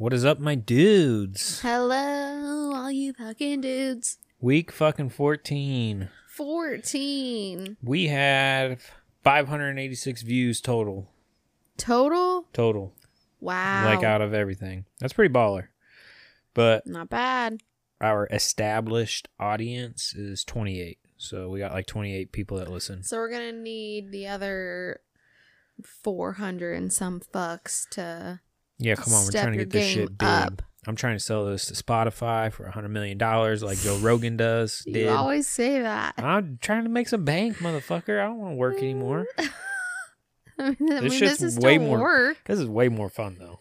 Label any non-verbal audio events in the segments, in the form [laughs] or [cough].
What is up, my dudes? Hello, all you fucking dudes. Week fucking 14. 14. We have 586 views total. Total? Total. Wow. Like out of everything. That's pretty baller. But Not bad. our established audience is 28. So we got like 28 people that listen. So we're going to need the other 400 and some fucks to. Yeah, come on. We're Step trying to your get this game shit big. up. I'm trying to sell this to Spotify for a $100 million like Joe Rogan does. You Did. always say that. I'm trying to make some bank, motherfucker. I don't want to work [laughs] anymore. I mean, I This mean, shit's this is way still more- work. This is way more fun, though.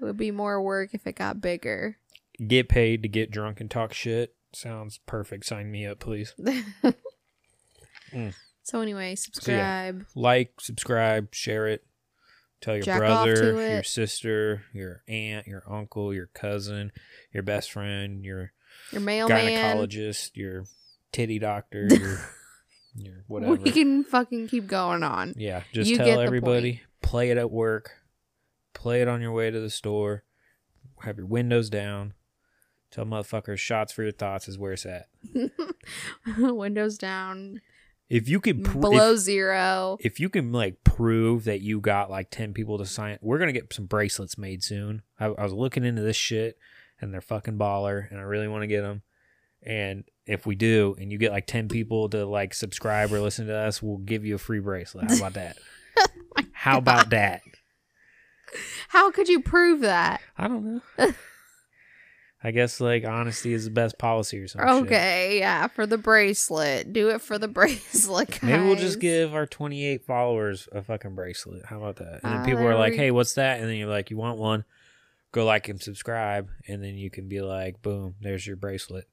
It would be more work if it got bigger. Get paid to get drunk and talk shit. Sounds perfect. Sign me up, please. [laughs] Mm. So anyway, subscribe. Like, subscribe, share it. Tell your Jack brother, your sister, your aunt, your uncle, your cousin, your best friend, your Your mailman. gynecologist, your titty doctor, your, [laughs] your whatever. We can fucking keep going on. Yeah, just You tell everybody. Play it at work. Play it on your way to the store. Have your windows down. Tell motherfuckers shots for your thoughts is where it's at. [laughs] Windows down. If you can pr- below if, zero. if you can like prove that you got like 10 people to sign we're gonna get some bracelets made soon. I, I was looking into this shit and they're fucking baller and i really want to get them and if we do and you get like 10 people to like subscribe or listen to us we'll give you a free bracelet. How about that? [laughs] How about that? How could you prove that? i don't know [laughs] i guess like honesty is the best policy or something Okay, yeah, for the bracelet. Do it for the [laughs] bracelet. Guys. Maybe we'll just give our 28 followers a fucking bracelet. How about that? And then Ah, people are like, we- hey, what's that? And then you're like, you want one? Go like and subscribe. And then you can be like, boom, there's your bracelet.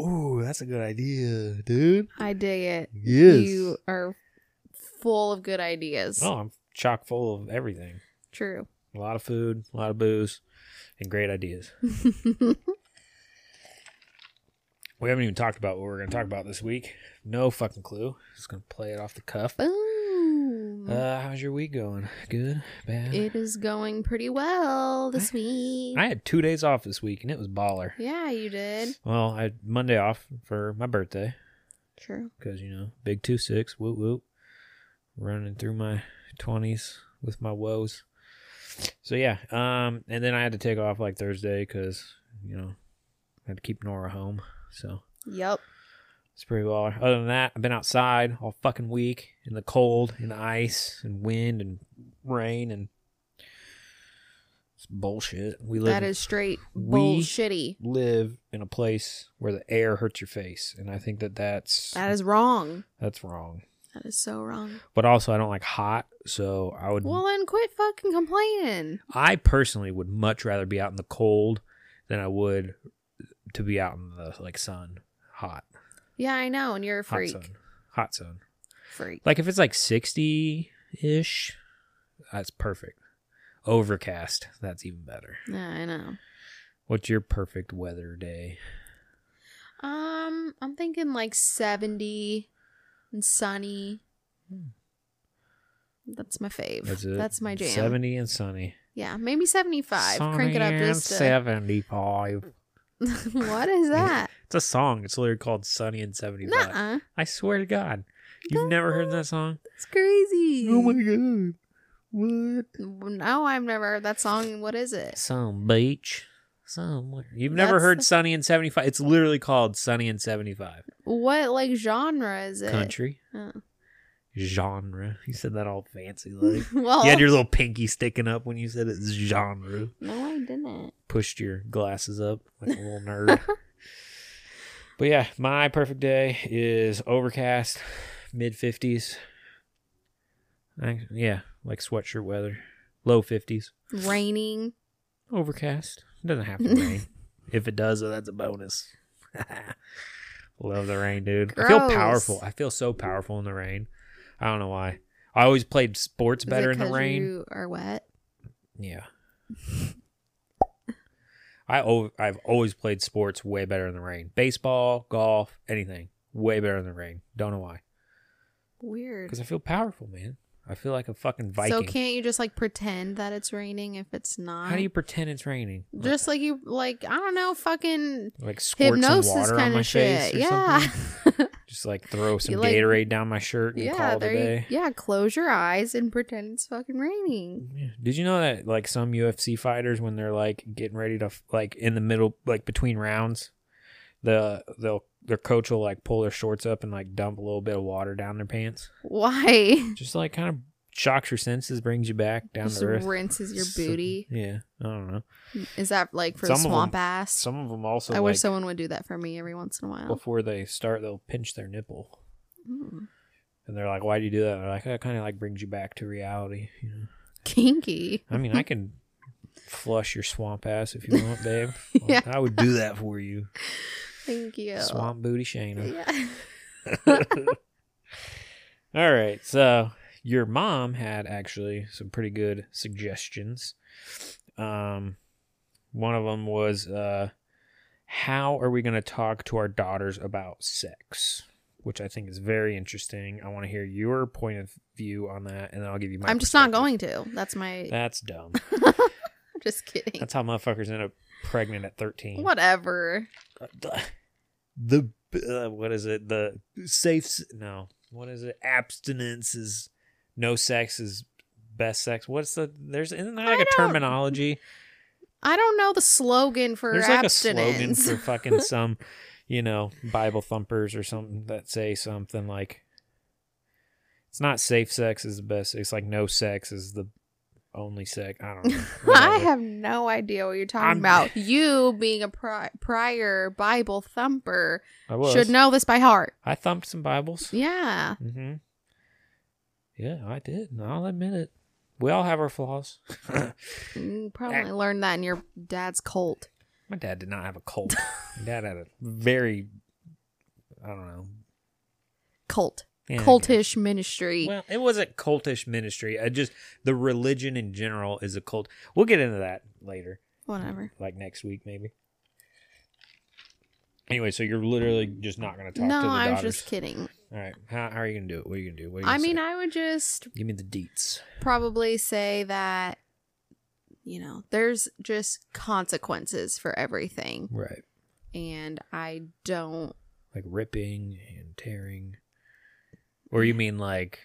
Ooh, that's a good idea, dude. I dig it. Yes. You are full of good ideas. Oh, I'm chock full of everything. True. A lot of food, a lot of booze, and great ideas. [laughs] We haven't even talked about what we're going to talk about this week. No fucking clue. Just going to play it off the cuff. Boom. Uh, how's your week going? Good? Bad? it is going pretty well this week. I had two days off this week and it was baller. yeah, you did. Well, I had Monday off for my birthday True. because, you know, big 2 6, whoop whoop. Running through my 20s with my woes. So, yeah. Um, And then I had to take off like Thursday because, you know, I had to keep Nora home. So Yep. it's pretty baller. Other than that, I've been outside all fucking week in the cold, in the ice, and wind, and rain, and it's bullshit. We live That is straight We- bullshitty. live in a place where the air hurts your face, and I think that that's That is wrong. that's wrong. That is so wrong. But also, I don't like hot, so I would. Well, then quit fucking complaining. I personally would much rather be out in the cold than I would to be out in the like sun, hot, Yeah, I know, and you're a hot freak. sun, hot sun. Freak. Like if it's like sixty ish, that's perfect. Overcast, that's even better. Yeah, I know. What's your perfect weather day? Um, I'm thinking like 70 and sunny. Hmm. That's my fave. That's That's, my jam. Seventy and sunny. Yeah, maybe 75. Sunny Crank it up just to... seventy-five. [laughs] what is that? It's a song. It's literally called "Sunny and 75. Nuh-uh. I swear to God, you've never heard that song. That's crazy. Oh my god, what? No, I've never heard that song. What is it? Some beach somewhere. You've never That's heard the- "Sunny and 75. It's literally called "Sunny and 75. What, like, genre is it? Country Oh. genre. You said that all fancy [laughs] like. well, You had your little pinky sticking up when you said it's genre. no, I didn't. Pushed your glasses up like a little nerd. [laughs] but yeah, my perfect day is overcast, mid 50s. Yeah, like sweatshirt weather. Low 50s. Raining. Overcast. It doesn't have to [laughs] rain. if it does, though, that's a bonus. [laughs] Love the rain, dude. I feel powerful. I feel so powerful in the rain. I don't know why. I always played sports Is better in the rain. You are wet. Yeah. I o- I've always played sports way better in the rain. Baseball, golf, anything. Way better in the rain. Don't know why. Weird. Because I feel powerful, man. I feel like a fucking Viking. So can't you just like pretend that it's raining if it's not? How do you pretend it's raining? just like you like I don't know, fucking like squirt some hypnosis water on kind my of face shit. or Yeah. something? [laughs] Just like throw some like- Gatorade down my shirt and yeah, call it a day. you, yeah, close your eyes and pretend it's fucking raining. Yeah. Did you know that like some UFC fighters when they're like getting ready to like in the middle like between rounds, the they'll their coach will like pull their shorts up and like dump a little bit of water down their pants. Why? [laughs] Just like kind of shocks your senses, brings you back down Just to earth. rinses your So- booty. yeah, I don't know. Is that like for Some of them- swamp ass? Some of them also I like wish someone would do that for me every once in a while. before they start they'll pinch their nipple. Mm. And they're like, "Why do you do that?" They're like, "That kind of like brings you back to reality." You know. Kinky. I mean, I can [laughs] flush your swamp ass if you want, babe. [laughs] Yeah. I would do that for you. Thank you. Swamp booty Shayna. Yeah. [laughs] All right, so your mom had actually some pretty good suggestions. Um, one of them was, uh, how are we going to talk to our daughters about sex? Which I think is very interesting. I want to hear your point of view on that, and then I'll give you my. I'm just not going to. That's my. That's dumb. [laughs] I'm just kidding. That's how motherfuckers end up pregnant at 13. Whatever. [laughs] the, uh, what is it? The safe no. What is it? Abstinence is no sex is best sex. What's the there's isn't there like I a terminology? I don't know the slogan for there's like a slogan for [laughs] fucking some you know bible thumpers or something that say something like it's not safe sex is the best it's like no sex is the only sex i don't know [laughs] I have no idea what you're talking I'm- about. You, being a pri- prior Bible thumper, should know this by heart. i thumped some bibles Yeah. Mm-hmm. Yeah, I did. and I'll admit it. We all have our flaws. [laughs] You probably learned that in your dad's cult. My dad did not have a cult. [laughs] My dad had a very, I don't know, Cult. Yeah, Cultish ministry. Well, it wasn't cultish ministry. I just the religion in general is a cult. We'll get into that later, Whatever. like next week maybe. Anyway, so you're literally just not going to talk No, to the I was daughters. just kidding. All right, how, how are you going to do it? What are you going to do? What are you I mean, say? I would just give me the deets. probably say that, you know, there's just consequences for everything. Right, And I don't. like ripping and tearing, or you mean like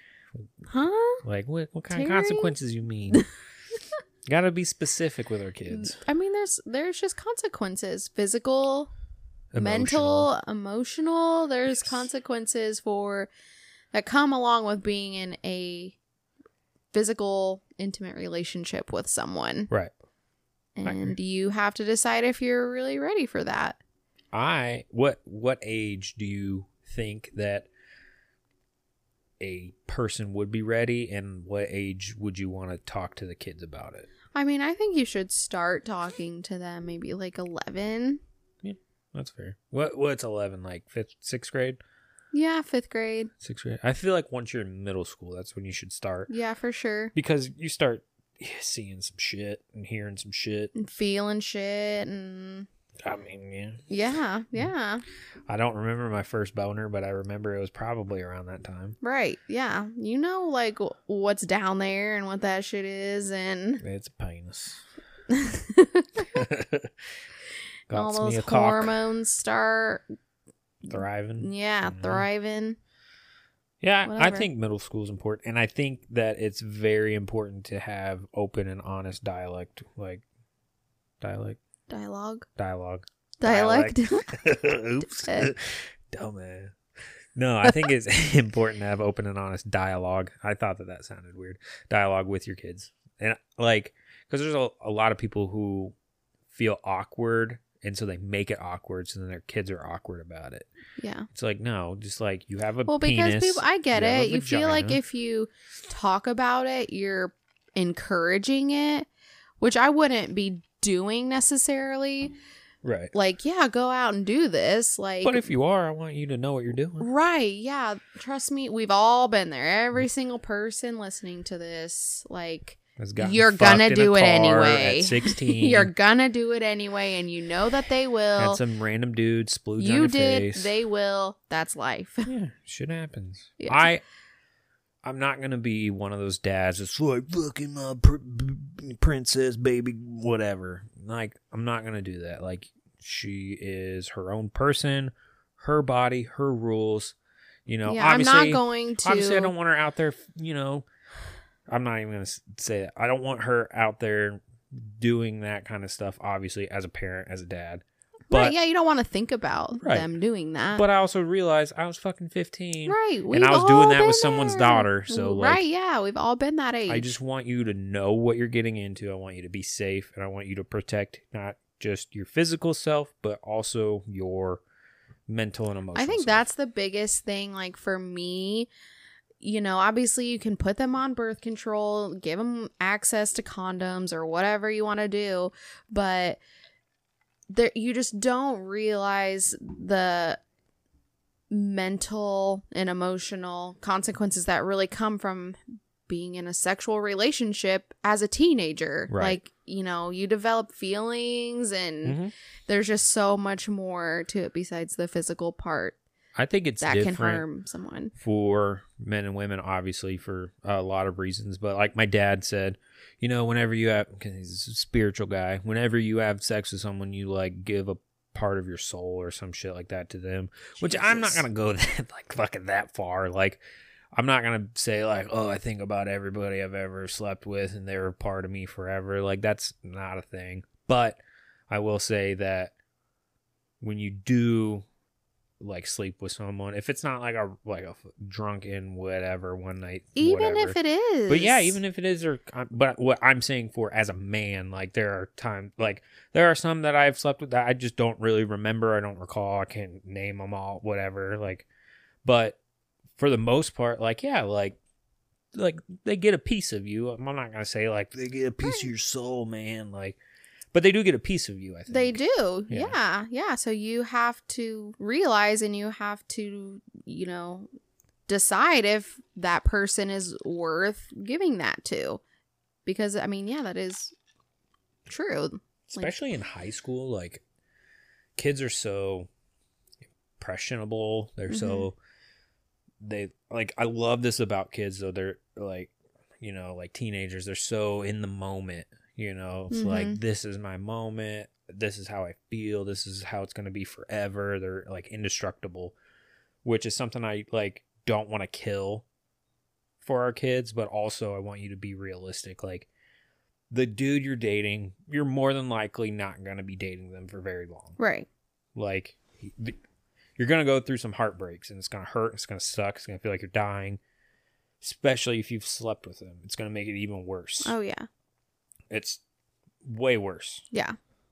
Huh? Like what? What kind Tearing? of consequences you mean? [laughs] Got to be specific with our kids. I mean, there's there's just consequences physical, Emotional. mental, emotional. There's Yes. consequences for that come along with being in a physical, intimate relationship with someone. Right. And you have to decide if you're really ready for that. I what what age do you think that a person would be ready, and what age would you want to talk to the kids about it? I mean, I think you should start talking to them maybe like 11. Yeah, That's fair. What what's eleven like fifth sixth grade? Yeah, fifth grade. Sixth grade. I feel like once you're in middle school, that's when you should start Yeah, for sure. because you start seeing some shit and hearing some shit. And feeling shit and I mean, yeah. yeah, yeah. I don't remember my first boner, but I remember it was probably around that time. Right. Yeah. You know like what's down there and what that shit is and [laughs] It's a penis. [laughs] [laughs] all those hormones start thriving. yeah, Mhm. thriving. Yeah, I think middle school is important, and I think that it's very important to have open and honest dialect, like dialect, Dialogue. dialogue, Dialect. [laughs] [laughs] Oops, Eh. [laughs] dumbass. No, I think it's important to have open and honest dialogue. I thought that that sounded weird. Dialogue with your kids, and like, because there's a, a lot of people who feel awkward, and so they make it awkward, so then their kids are awkward about it. yeah. It's like no, just like you have a Well, because penis, people I get you it. You feel like if you talk about it, you're encouraging it, which I wouldn't be doing necessarily. right. Like, yeah, go out and do this. Like But if you are, I want you to know what you're doing. Right. Yeah. Trust me, we've all been there. Every mm. single person listening to this, like, You're gonna do it anyway. At [laughs] 16. you're gonna do it anyway, and you know that they will. had some random dude splooge You your did. face. They will. That's life. yeah, shit happens. [laughs] Yeah. I I'm not gonna be one of those dads that's like fucking my pr- princess baby, whatever. Like I'm not gonna do that. Like she is her own person, her body, her rules. You know, yeah, I'm not going to. obviously, I don't want her out there. You know, I'm not even gonna say that. I don't want her out there doing that kind of stuff. Obviously, as a parent, as a dad. But right, yeah, you don't want to think about Right. them doing that. but I also realized I was fucking 15. right, and I was doing that with someone's there. daughter, so, mm, like, right, yeah, we've all been that age. I just want you to know what you're getting into. I want you to be safe and I want you to protect not just your physical self, but also your mental and emotional I think self. that's the biggest thing. Like for me, you know, obviously you can put them on birth control, give them access to condoms or whatever you want to do, but there you just don't realize the mental and emotional consequences that really come from being in a sexual relationship as a teenager. Right. Like, you know, you develop feelings and Mhm. there's just so much more to it besides the physical part I think it's that can harm someone. for men and women, obviously, for a lot of reasons. But like my dad said, you know, whenever you have, because he's a spiritual guy, whenever you have sex with someone, you like give a part of your soul or some shit like that to them. Which I'm not gonna go [laughs] that like fucking that far. Like I'm not gonna say like, oh, I think about everybody I've ever slept with and they're a part of me forever. Like that's not a thing. But I will say that when you do like sleep with someone, if it's not like a like a drunken whatever one night, Even whatever. if it is. But yeah, even if it is, or uh, but what I'm saying for as a man, like there are times, like there are some that I've slept with that I just don't really remember. I don't recall. I can't name them all. Whatever. Like, but for the most part, like yeah, like like they get a piece of you. I'm not gonna say like they get a piece of your soul, man. Like, but they do get a piece of you. I think They do. Yeah. Yeah. yeah. So you have to realize and you have to, you know, decide if that person is worth giving that to. Because, I mean, yeah, that is true. especially in high school like kids are so impressionable they're so mm-hmm. they like i love this about kids though they're like you know like teenagers they're so in the moment you know it's like Mhm. this is my moment this is how i feel this is how it's going to be forever they're like indestructible which is something i like don't want to kill for our kids but also i want you to be realistic like the dude you're dating, you're more than likely not going to be dating them for very long. Right. Like, you're going to go through some heartbreaks and it's going to hurt. It's going to suck. It's going to feel like you're dying, especially if you've slept with them. It's going to make it even worse. Oh, yeah. It's way worse. Yeah.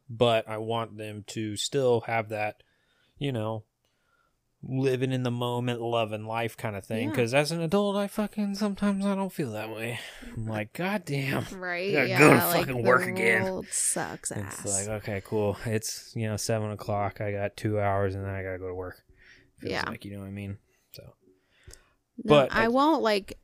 But I want them to still have that, you know, living in the moment, loving life kind of thing. Yeah. Because as an adult, I fucking sometimes I don't feel that way. I'm like, God damn. Right. gotta yeah. go to like fucking work again. sucks ass. It's like okay, cool. It's you know seven o'clock. I got two hours, and then I gotta go to work. Feels Yeah. like you know what I mean. So No, but, I like- won't like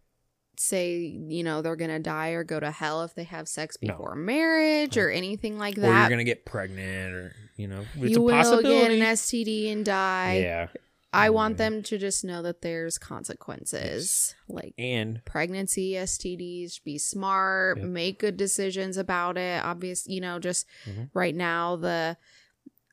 say you know they're gonna die or go to hell if they have sex No. before marriage or anything like that. or you're gonna get pregnant, or you know, it's you a will get possibility. an STD and die. yeah, I want Yeah. them to just know that there's consequences. Like and pregnancy, STDs, be smart, Yep. make good decisions about it. Obvious, you know, just Mhm. right now the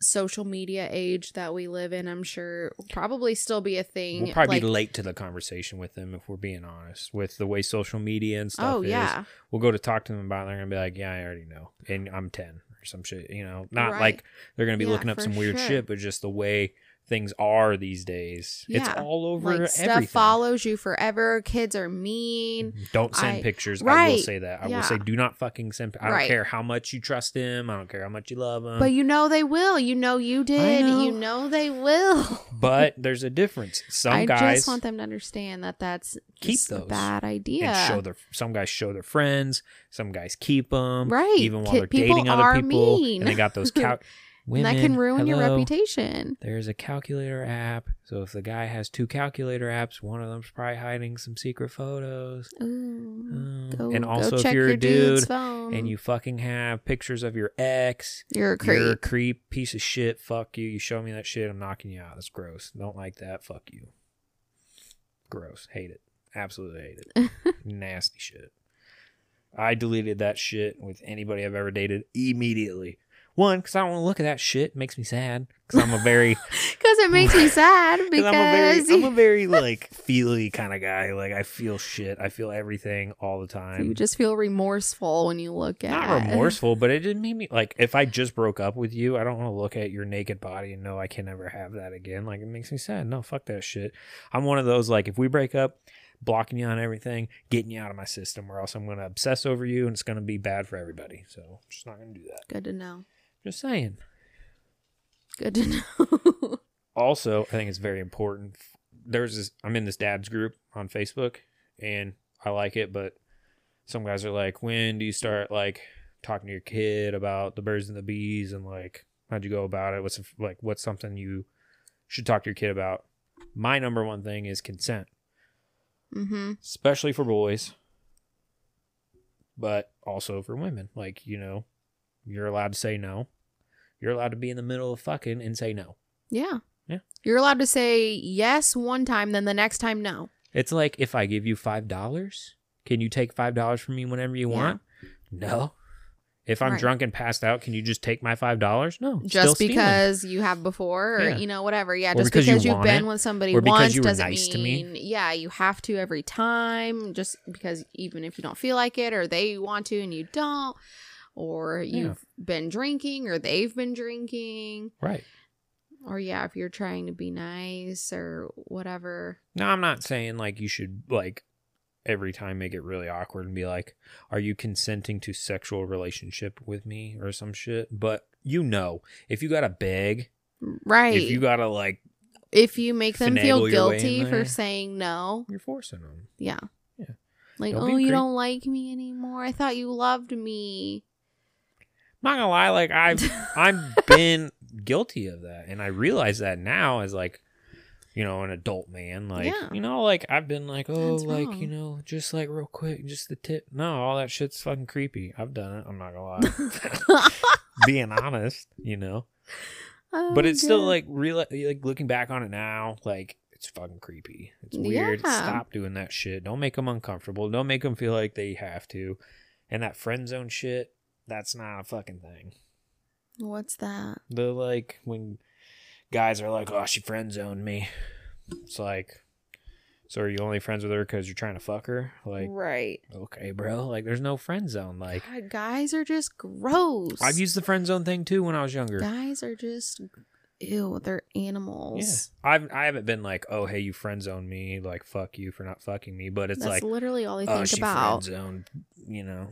social media age that we live in, I'm sure will probably still be a thing. we'll probably like, be late to the conversation with them if we're being honest. With the way social media and stuff oh is, yeah, we'll go to talk to them about it. They're gonna be like, "Yeah, I already know," and I'm ten or some shit. You know, not Right. like they're gonna be Yeah, looking up some weird sure. shit, but just the way things are these days. It's all over like stuff follows you forever. Kids are mean. Mm-hmm. Don't send I- pictures. I will say that. I will say do not fucking send. I don't Right. care how much you trust him. I don't care how much you love him. But you know they will. You know you did. know. You know they will. [laughs] But there's a difference. Some I guys just want them to understand that that's Keep those bad idea. show their. Some guys show their friends. Some guys keep them. Right. Even while they're dating other people, mean. and they got those [laughs] cal- and that can ruin your reputation. There's a calculator app. So if the guy has two calculator apps, one of them's probably hiding some secret photos. Ooh. Um, Go, and also, if check you're your a dude and you fucking have pictures of your ex, you're a creep. You're a creep, piece of shit. Fuck you. You show me that shit, I'm knocking you out. That's gross. Don't like that. Fuck you. Gross. Hate it. Absolutely hate it. [laughs] Nasty shit. I deleted that shit with anybody I've ever dated immediately. One, because I don't want to look at that shit. It makes me sad. Because [laughs] [laughs] I'm a very, Because it makes me sad because I'm a very, I'm a very like feely kind of guy. Like I feel shit. I feel everything all the time. you just feel remorseful when you look at not remorseful, but it didn't make me like if I just broke up with you, I don't want to look at your naked body and know I can never have that again. Like it makes me sad. No, fuck that shit. I'm one of those like if we break up, blocking you on everything, getting you out of my system, or else I'm gonna obsess over you and it's gonna be bad for everybody. So I'm just not gonna do that. Good to know. Just saying. Good to [laughs] know. Also, I think it's very important. There's this I'm in this dad's group on Facebook and I like it, but some guys are like, when do you start like talking to your kid about the birds and the bees and like how'd you go about it? What's like what's something you should talk to your kid about? My number one thing is consent, mm-hmm. especially for boys, but also for women. Like, you know, you're allowed to say no. You're allowed to be in the middle of fucking and say no. Yeah. Yeah. You're allowed to say yes one time, then the next time no. It's like if I give you five dollars, can you take five dollars from me whenever you Yeah. want? No. If I'm Right. drunk and passed out, can you just take my five dollars? No. Just stealing. because you have before, or Yeah. you know, whatever. Yeah, Or just because because, you have been it, with somebody once doesn't nice to me. mean yeah, you have to every time. Just because even if you don't feel like it, or they want to and you don't, or you've been drinking, or they've been drinking, right. or yeah, if you're trying to be nice or whatever. No, I'm not saying like you should like every time make it really awkward and be like, "Are you consenting to sexual relationship with me?" or some shit. But you know, if you gotta beg, Right. if you gotta like, if you make them feel finagle your way in guilty for saying no, you're forcing them. yeah. Yeah. Like, Don't oh, you don't like me anymore. I thought you loved me. Not gonna lie, like I've [laughs] I've been guilty of that, and I realize that now as like, you know, an adult man. Like, Yeah. you know, like I've been like, oh, That's like wrong. you know, just like real quick, just the tip. No, all that shit's fucking creepy. I've done it. I'm not gonna lie. [laughs] Being honest, you know, oh, but it's still Oh, like real. Like looking back on it now, like. It's fucking creepy. It's weird. Yeah. Stop doing that shit. Don't make them uncomfortable. Don't make them feel like they have to. And that friend zone shit, that's not a fucking thing. What's that? The like when guys are like, "Oh, she friend zoned me." It's like, so are you only friends with her because you're trying to fuck her? Like, right. okay, bro. Like, there's no friend zone. Like, God, guys are just gross. I've used the friend zone thing too when I was younger. guys are just ew. They're animals. Yeah. I've I haven't been like, "Oh, hey, you friend zoned me." Like, fuck you for not fucking me. But it's That's like, literally all they oh, think she about. friend zoned. You know,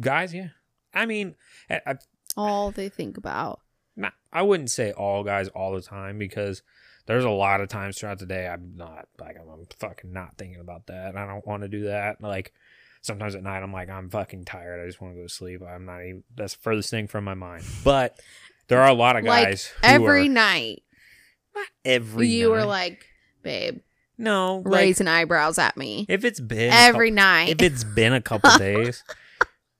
guys. Yeah. I mean, I, I All they think about. not I wouldn't say all guys all the time because there's a lot of times throughout the day I'm not like I'm, I'm fucking not thinking about that. I don't want to do that. Like sometimes at night I'm like I'm fucking tired. I just want to go to sleep. I'm not even that's the furthest thing from my mind. But there are a lot of guys who Every are, night, not every you were like, babe, no like, raising eyebrows at me. if it's been Every couple- night. if it's been a couple [laughs] days.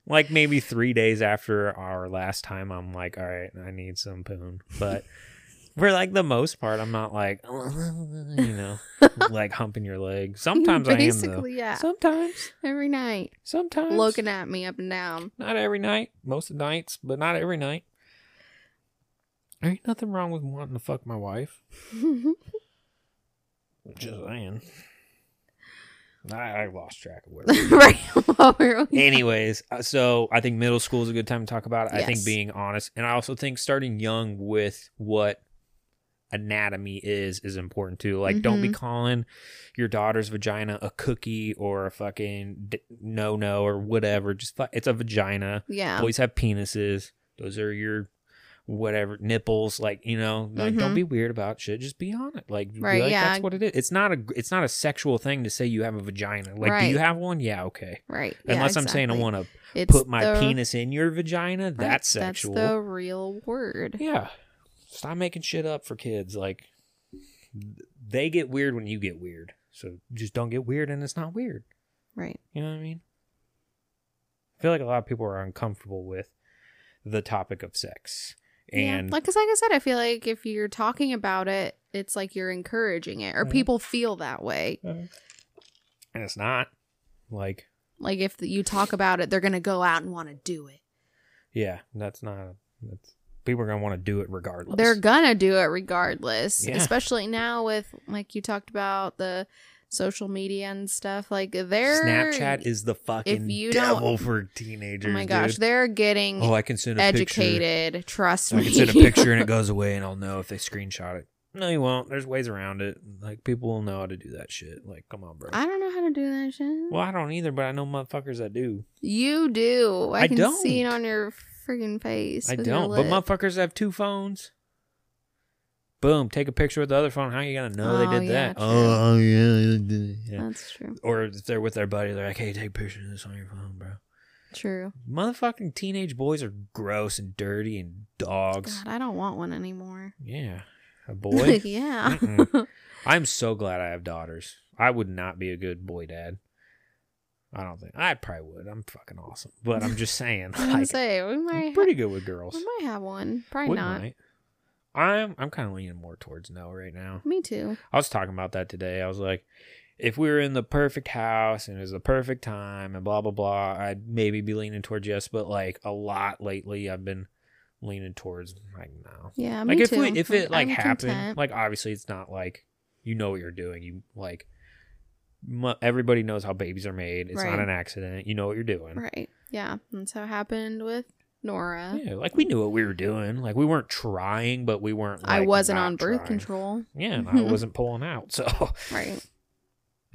Like maybe three days after our last time, I'm like, all right, I need some poon. But for like the most part, I'm not like, [laughs] you know, [laughs] like humping your leg. Sometimes I am though. Yeah. Sometimes, every night. sometimes Looking at me up and down. Not every night, most of the nights, but not every night. There ain't nothing wrong with wanting to fuck my wife. [laughs] Just saying. I, I lost track of where. we [laughs] were. right. [laughs] We're- [laughs] Anyways, uh, so I think middle school is a good time to talk about it. I think being honest, and I also think starting young with what anatomy is is important too. Like, don't be Mhm. calling your daughter's vagina a cookie or a fucking d- no no or whatever. Just fu- it's a vagina. yeah. Boys have penises. Those are your whatever nipples. Like you know, like don't Mhm. be weird about shit. Just be on it. Like, Right, like, yeah. that's what it is. It's not a it's not a sexual thing to say you have a vagina. Like, do you have one? Yeah, okay. Right. yeah, Unless I'm saying I want to put my the- penis in your vagina, right, that's sexual. That's the real word. Yeah. Stop making shit up for kids. Like they get weird when you get weird. So just don't get weird and it's not weird. Right. You know what I mean? I feel like a lot of people are uncomfortable with the topic of sex. And yeah. like, cause like I said, I feel like if you're talking about it, it's like you're encouraging it, or Mhm. people feel that way. and it's not. Like, Like if you talk about it, they're gonna go out and want to do it. yeah, that's not. That's people are gonna want to do it regardless. They're gonna do it regardless. Yeah. Especially now with like you talked about the social media and stuff. Like they're Snapchat is the fucking you don't- devil for teenagers. Oh my gosh, dude. they're getting Oh, I can send a picture. educated. Trust me. I can send a picture and it goes [laughs] away, and I'll know if they screenshot it. No, you won't. There's ways around it. Like people will know how to do that shit. Like, come on, bro. I don't know how to do that shit. well, I don't either, but I know motherfuckers that do. You do. I, I can see it on your friggin' face. I don't. But motherfuckers have two phones. Boom. Take a picture with the other phone. How are you gonna know Oh, they did yeah, that? true. Oh yeah, they did. yeah. That's true. Or if they're with their buddy, they're like, "Hey, take a picture of this on your phone, bro." True. Motherfucking teenage boys are gross and dirty and dogs. God, I don't want one anymore. Yeah, a [laughs] boy. yeah. Mm-mm. [laughs] I'm so glad I have daughters. I would not be a good boy dad. I don't think I probably would. I'm fucking awesome, but I'm just saying, [laughs] I was gonna like, say we might I'm pretty good with girls. we might have one. Probably We not. might. I'm I'm kind of leaning more towards no right now. Me too. I was talking about that today. I was like, if we were in the perfect house and it was the perfect time and blah blah blah, I'd maybe be leaning towards yes. But like a lot lately, I've been leaning towards like no. Yeah, me like if too. we if it like I'm happened, content. like obviously it's not like you know what you're doing. You like mu- everybody knows how babies are made. It's not an accident. You know what you're doing. right. Yeah, that's how it happened with Nora. Yeah, like we knew what we were doing. Like we weren't trying, but we weren't. I wasn't on birth trying. control. Yeah, and I [laughs] wasn't pulling out. So Right.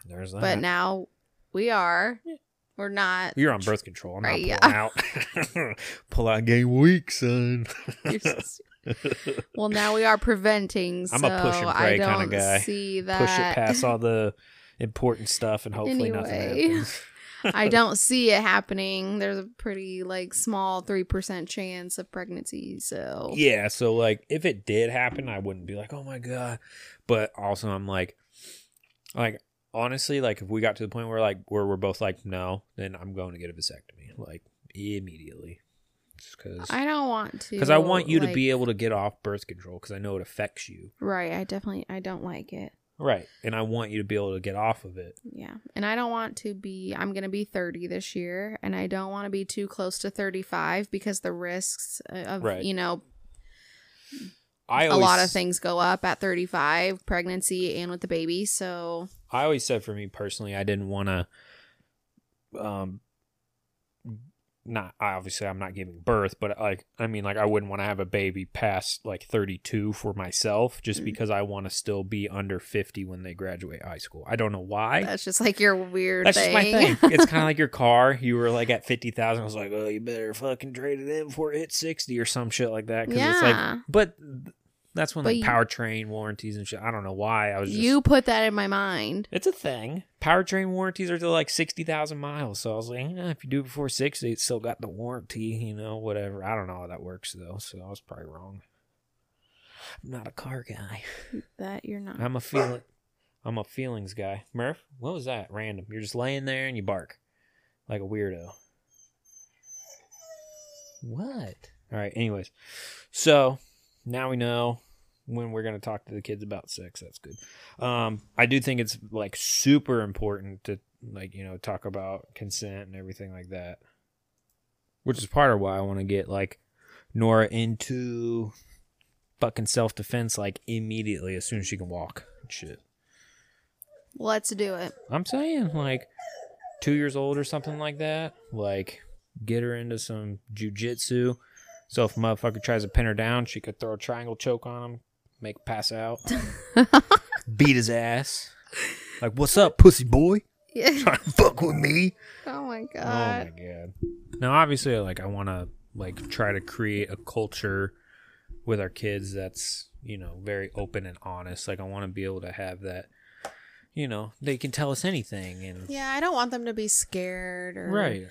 there's that. But now we are. Yeah. We're not. You're on birth control. I'm Right, not yeah. pulling out. [laughs] Pull out game week, son. [laughs] You're so stupid. well, now we are preventing. I'm a push and I pray don't kinda guy. see that. Push it past all the important stuff, and hopefully nothing Anyway. happens. I don't see it happening. There's a pretty like small three percent chance of pregnancy. So Yeah, so like if it did happen, I wouldn't be like, "Oh my god." But also I'm like like honestly, like if we got to the point where like where we're both like, "No," then I'm going to get a vasectomy like immediately. Just cuz I don't want to. cuz I want you to be able to get off birth control cuz I know it affects you. right. I definitely I don't like it. Right. And I want you to be able to get off of it. Yeah. And I don't want to be, I'm going to be 30 this year, and I don't want to be too close to 35 because the risks of, Right. you know, I a always, lot of things go up at 35, pregnancy and with the baby. So, I always said for me personally, I didn't want to um not obviously I'm not giving birth, but like I mean like I wouldn't want to have a baby past like 32 for myself just Mm. because I want to still be under 50 when they graduate high school. I don't know why. that's just like your weird That's thing. just my thing. It's kind of [laughs] like your car. You were like at 50,000. I was like, oh, you better fucking trade it in before it hits 60 or some shit like that. Cause it's like, Yeah. but that's when But like you- powertrain warranties and shit. I don't know why. I was just. you put that in my mind. It's a thing. Powertrain warranties are to like 60,000 miles. So I was like, eh, if you do it before 60, it's still got the warranty, you know, whatever. I don't know how that works though. So I was probably wrong. I'm not a car guy. That you're not. I'm a feeling. I'm a feelings guy. Murph, what was that? Random. You're just laying there and you bark like a weirdo. What? All right. Anyways, so now we know when we're gonna talk to the kids about sex. That's good. Um, I do think it's like super important to like you know talk about consent and everything like that, which is part of why I want to get like Nora into fucking self defense like immediately as soon as she can walk. Shit. Let's do it. I'm saying like two years old or something like that. Like get her into some jujitsu. So if a motherfucker tries to pin her down, she could throw a triangle choke on him, make pass out, [laughs] beat his ass. Like, what's up, pussy boy? Yeah. Trying to fuck with me? Oh my Oh god. my god. Now obviously like I wanna like try to create a culture with our kids that's, you know, very open and honest. Like I wanna be able to have that you know, they can tell us anything and Yeah, I don't want them to be scared or right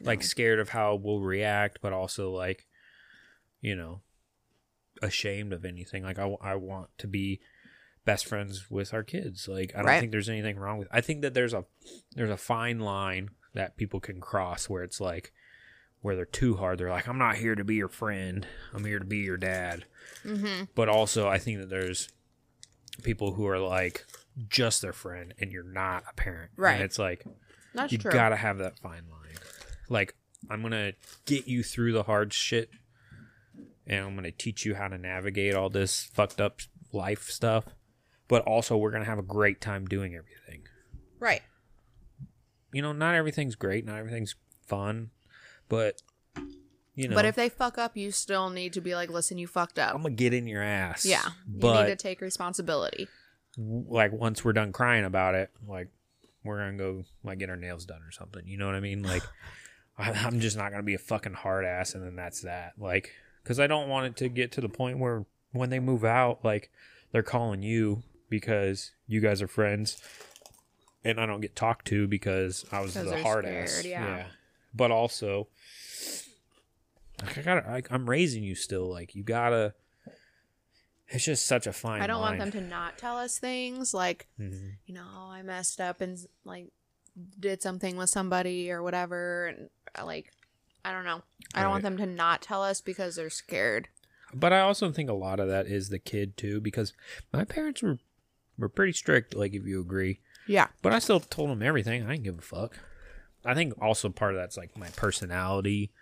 like scared of how we'll react but also like you know ashamed of anything like i, I want to be best friends with our kids like i don't Right. think there's anything wrong with i think that there's a there's a fine line that people can cross where it's like where they're too hard they're like i'm not here to be your friend i'm here to be your dad Mhm. but also i think that there's people who are like just their friend and you're not a parent. Right. And it's like That's you true. gotta have that fine line. Like I'm gonna get you through the hard shit, and I'm gonna teach you how to navigate all this fucked up life stuff. But also, we're gonna have a great time doing everything. right. You know, not everything's great, not everything's fun, but you know, But if they fuck up, you still need to be like, listen, you fucked up. I'm gonna get in your ass. yeah. You but need to take responsibility. like once we're done crying about it, like we're gonna go like get our nails done or something. You know what I mean? Like [sighs] I'm just not gonna be a fucking hard ass, and then that's that. Like, because I don't want it to get to the point where when they move out, like they're calling you because you guys are friends, and I don't get talked to because I was the hard scared, ass. yeah. But also, like, I gotta. I, I'm raising you still. Like you gotta. It's just such a fine. I don't want them to not tell us things like, Mhm. you know, "Oh, I messed up and like did something with somebody or whatever. And like, I don't know. I don't want them to not tell us because they're scared. But I also think a lot of that is the kid too, because my parents were were pretty strict. Like if you agree, Yeah. but I still told them everything. I didn't give a fuck. I think also part of that's like my personality,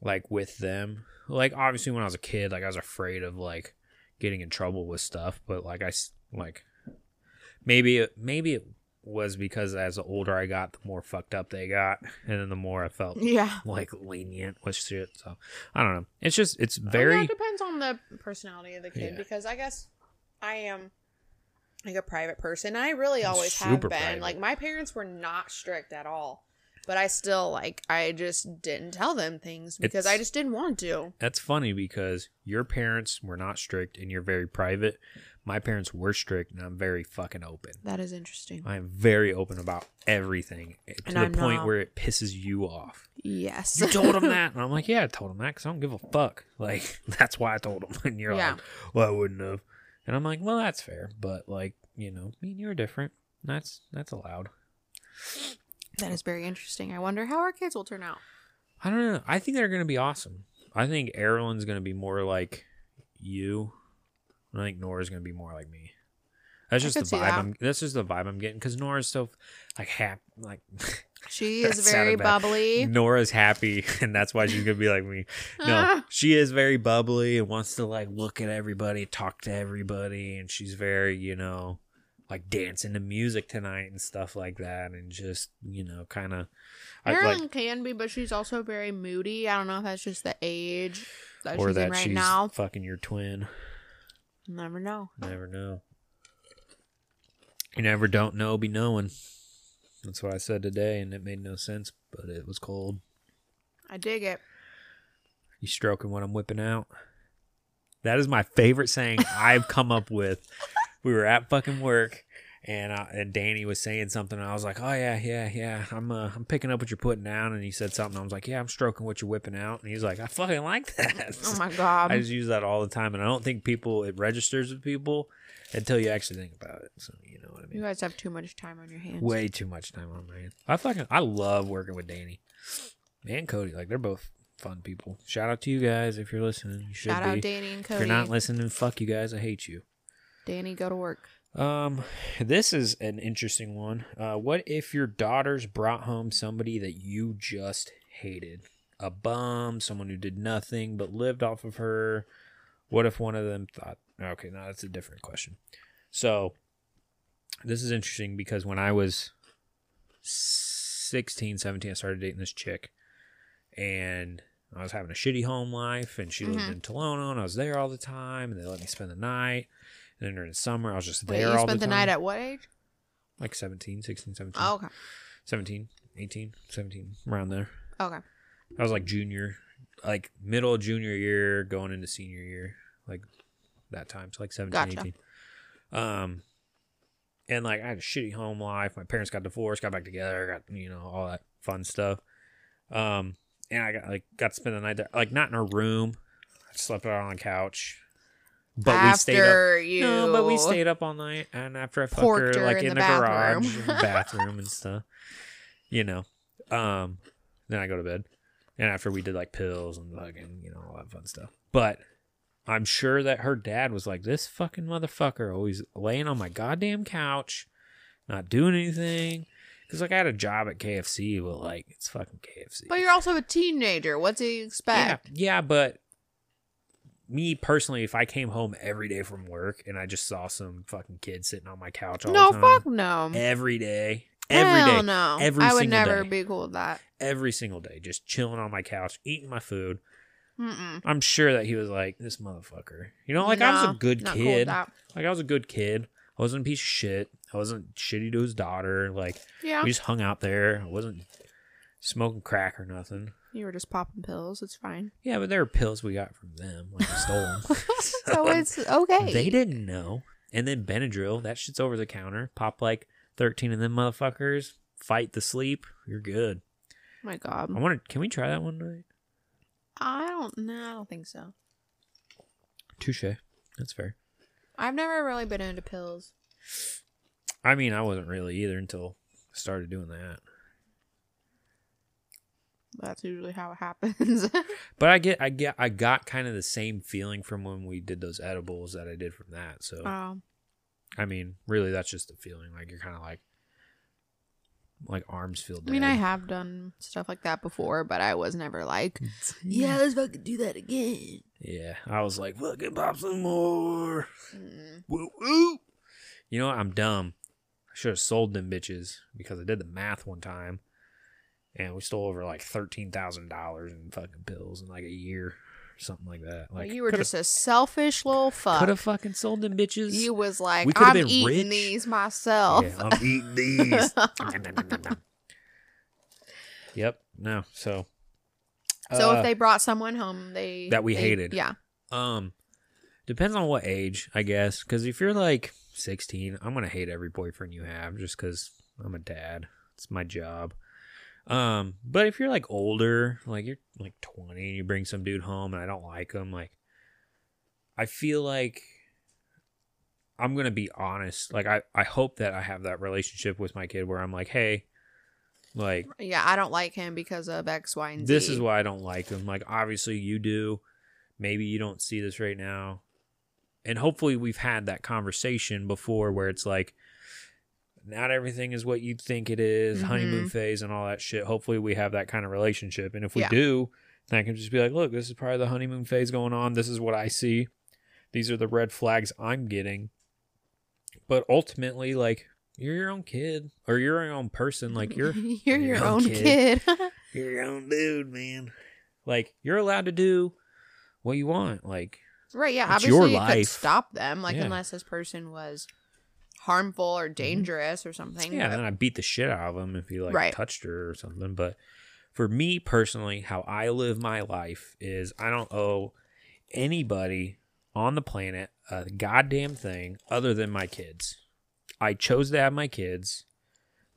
like with them. Like obviously when I was a kid, like I was afraid of like getting in trouble with stuff. But like I like maybe it, maybe it was because as the older I got, the more fucked up they got, and then the more I felt Yeah. like lenient with shit. So I don't know. It's just it's oh, Very. very it depends on the personality of the kid Yeah. because I guess I am like a private person. I really always have been. private. Like my parents were not strict at all. But I still like I just didn't tell them things because I just didn't want to. That's funny because your parents were not strict and you're very private. My parents were strict and I'm very fucking open. That is interesting. I'm very open about everything eh, to And the I'm point not. where it pisses you off. Yes. You told him that, [laughs] and I'm like, yeah, I told him that because I don't give a fuck. Like [laughs] that's why I told him. [laughs] And you're Yeah. like, well, I wouldn't have. And I'm like, well, that's fair, but like, you know, me and you are different. That's that's allowed. that is very interesting. I wonder how our kids will turn out. I don't know. I think they're gonna be awesome. I think Erlen's gonna be more like you. I think Nora's gonna be more like me. That's I just the vibe. that. I'm. That's just the vibe I'm getting because Nora's so like happy. Like [laughs] She [laughs] is very bad. bubbly. Nora's happy, [laughs] and that's why she's gonna be like me. No, Ah. she is very bubbly and wants to like look at everybody, talk to everybody, and she's very you know like dancing to music tonight and stuff like that, and just you know kind of. Marilyn like can be, but she's also very moody. I don't know if that's just the age that or she's that in right she's now. fucking your twin. Never know. Never know. You never don't know, be knowing. That's what I said today, and it made no sense, but it was cold. I dig it. You stroking what I'm whipping out. That is my favorite saying I've come up with. We were at fucking work, and uh, and Danny was saying something, and I was like, "Oh yeah, yeah, yeah, I'm uh, I'm picking up what you're putting down." And he said something, I was like, "Yeah, I'm stroking what you're whipping out," and he's like, "I fucking like [laughs] that." Oh my god. I just use that all the time, and I don't think people it registers with people until you actually think about it. So you know what I mean. you guys have too much time on your hands. Way too much time on my hands. I fucking I love working with Danny and Cody. Like they're both fun people. Shout out to you guys if you're listening. You should Shout be. out Danny and Cody. if you're not listening, fuck you guys. I hate you. Danny, go to work. Um, this is an interesting one. Uh, what if your daughters brought home somebody that you just hated? A bum, someone who did nothing but lived off of her. What if one of them thought, okay, no, that's a different question. So, this is interesting because when I was 16, 17, I started dating this chick and I was having a shitty home life and she lived Mhm. in Tolono and I was there all the time and they let me spend the night. And then during the summer, I was just Wait, there you all spent the the, night at what age? like 17, 16, 17. Oh, okay. 17, 18, 17, around there. Okay. I was like junior, like middle of junior year, going into senior year, like that time. So like 17, Gotcha. 18. Um, and like I had a shitty home life. My parents got divorced, got back together, got, you know, all that fun stuff. Um, and I got like got to spend the night there, like not in a room. I slept out on the couch. But After we stayed up. you. No, but we stayed up all night, and after I fucked her, her like in in, the the, bathroom. garage, bathroom and stuff, you know. Um, then I go to bed, and after we did like pills and fucking, you know, all that fun stuff. But I'm sure that her dad was like, this fucking motherfucker always laying on my goddamn couch, not doing anything. Because, like, I had a job at KFC, but, like, it's fucking KFC. But you're also a teenager. What do you yeah, expect? yeah, but me personally, if I came home every day from work and I just saw some fucking kid sitting on my couch all No, the time, fuck no. every day, every day, Hell no. every I would never day. be cool with that. every single day, just chilling on my couch, eating my food. Mm-mm. I'm sure that he was like, this motherfucker. You know, like I was a good not cool kid. like I was a good kid. I wasn't a piece of shit. I wasn't shitty to his daughter. Like Yeah. we just hung out there. I wasn't smoking crack or nothing. You were just popping pills. It's fine. Yeah, but there were pills we got from them. Like we stole them. [laughs] So [laughs] it's okay. They didn't know. And then Benadryl, that shit's over the counter. Pop like 13 of them motherfuckers. Fight the sleep. You're good. my God. I want to. Can we try that one night? I don't know. I don't think so. Touche. That's fair. I've never really been into pills. I mean, I wasn't really either until I started doing that. That's usually how it happens. [laughs] But I get, I get, I got kind of the same feeling from when we did those edibles that I did from that. So um, I mean, really, that's just a feeling. Like you're kind of like, like arms feel I mean, I have done stuff like that before, but I was never like, [laughs] yeah, let's fucking do that again. Yeah, I was like, fucking pop some more. Mm. Woo woo. You know what? I'm dumb. I should have sold them bitches because I did the math one time, and we stole over like thirteen thousand dollars in fucking pills in like a year, or something like that. Like you were just a selfish little fuck. could have fucking sold them bitches. You was like, I'm been eating rich. these myself. Yeah, I'm eating these. [laughs] [laughs] yep. No. So. so uh, if they brought someone home, they that we they- hated. yeah, Um, depends on what age, I guess. Because if you're like 16, I'm gonna hate every boyfriend you have just because I'm a dad. It's my job. Um, but if you're like older, like you're like 20, and you bring some dude home and I don't like him, like I feel like I'm gonna be honest. Like I, I hope that I have that relationship with my kid where I'm like, hey, like yeah. I don't like him because of X, Y, and Z. this is why I don't like him. Like obviously you do. Maybe you don't see this right now. And hopefully we've had that conversation before where it's like not everything is what you think it is, honeymoon Mhm. phase and all that shit. Hopefully we have that kind of relationship. And if we Yeah. do, then I can just be like, look, this is probably the honeymoon phase going on. This is what I see. These are the red flags I'm getting. But ultimately, like, you're your own kid or you're your own person. Like you're [laughs] you're your your own own kid. [laughs] you're your own dude, man. Like you're allowed to do what you want. Like right? Yeah. It's obviously, you could stop them, like Yeah. unless this person was harmful or mm-hmm. dangerous or something. yeah, but- then I beat the shit out of him if he like Right. touched her or something. But for me personally, how I live my life is I don't owe anybody on the planet a goddamn thing other than my kids. I chose to have my kids.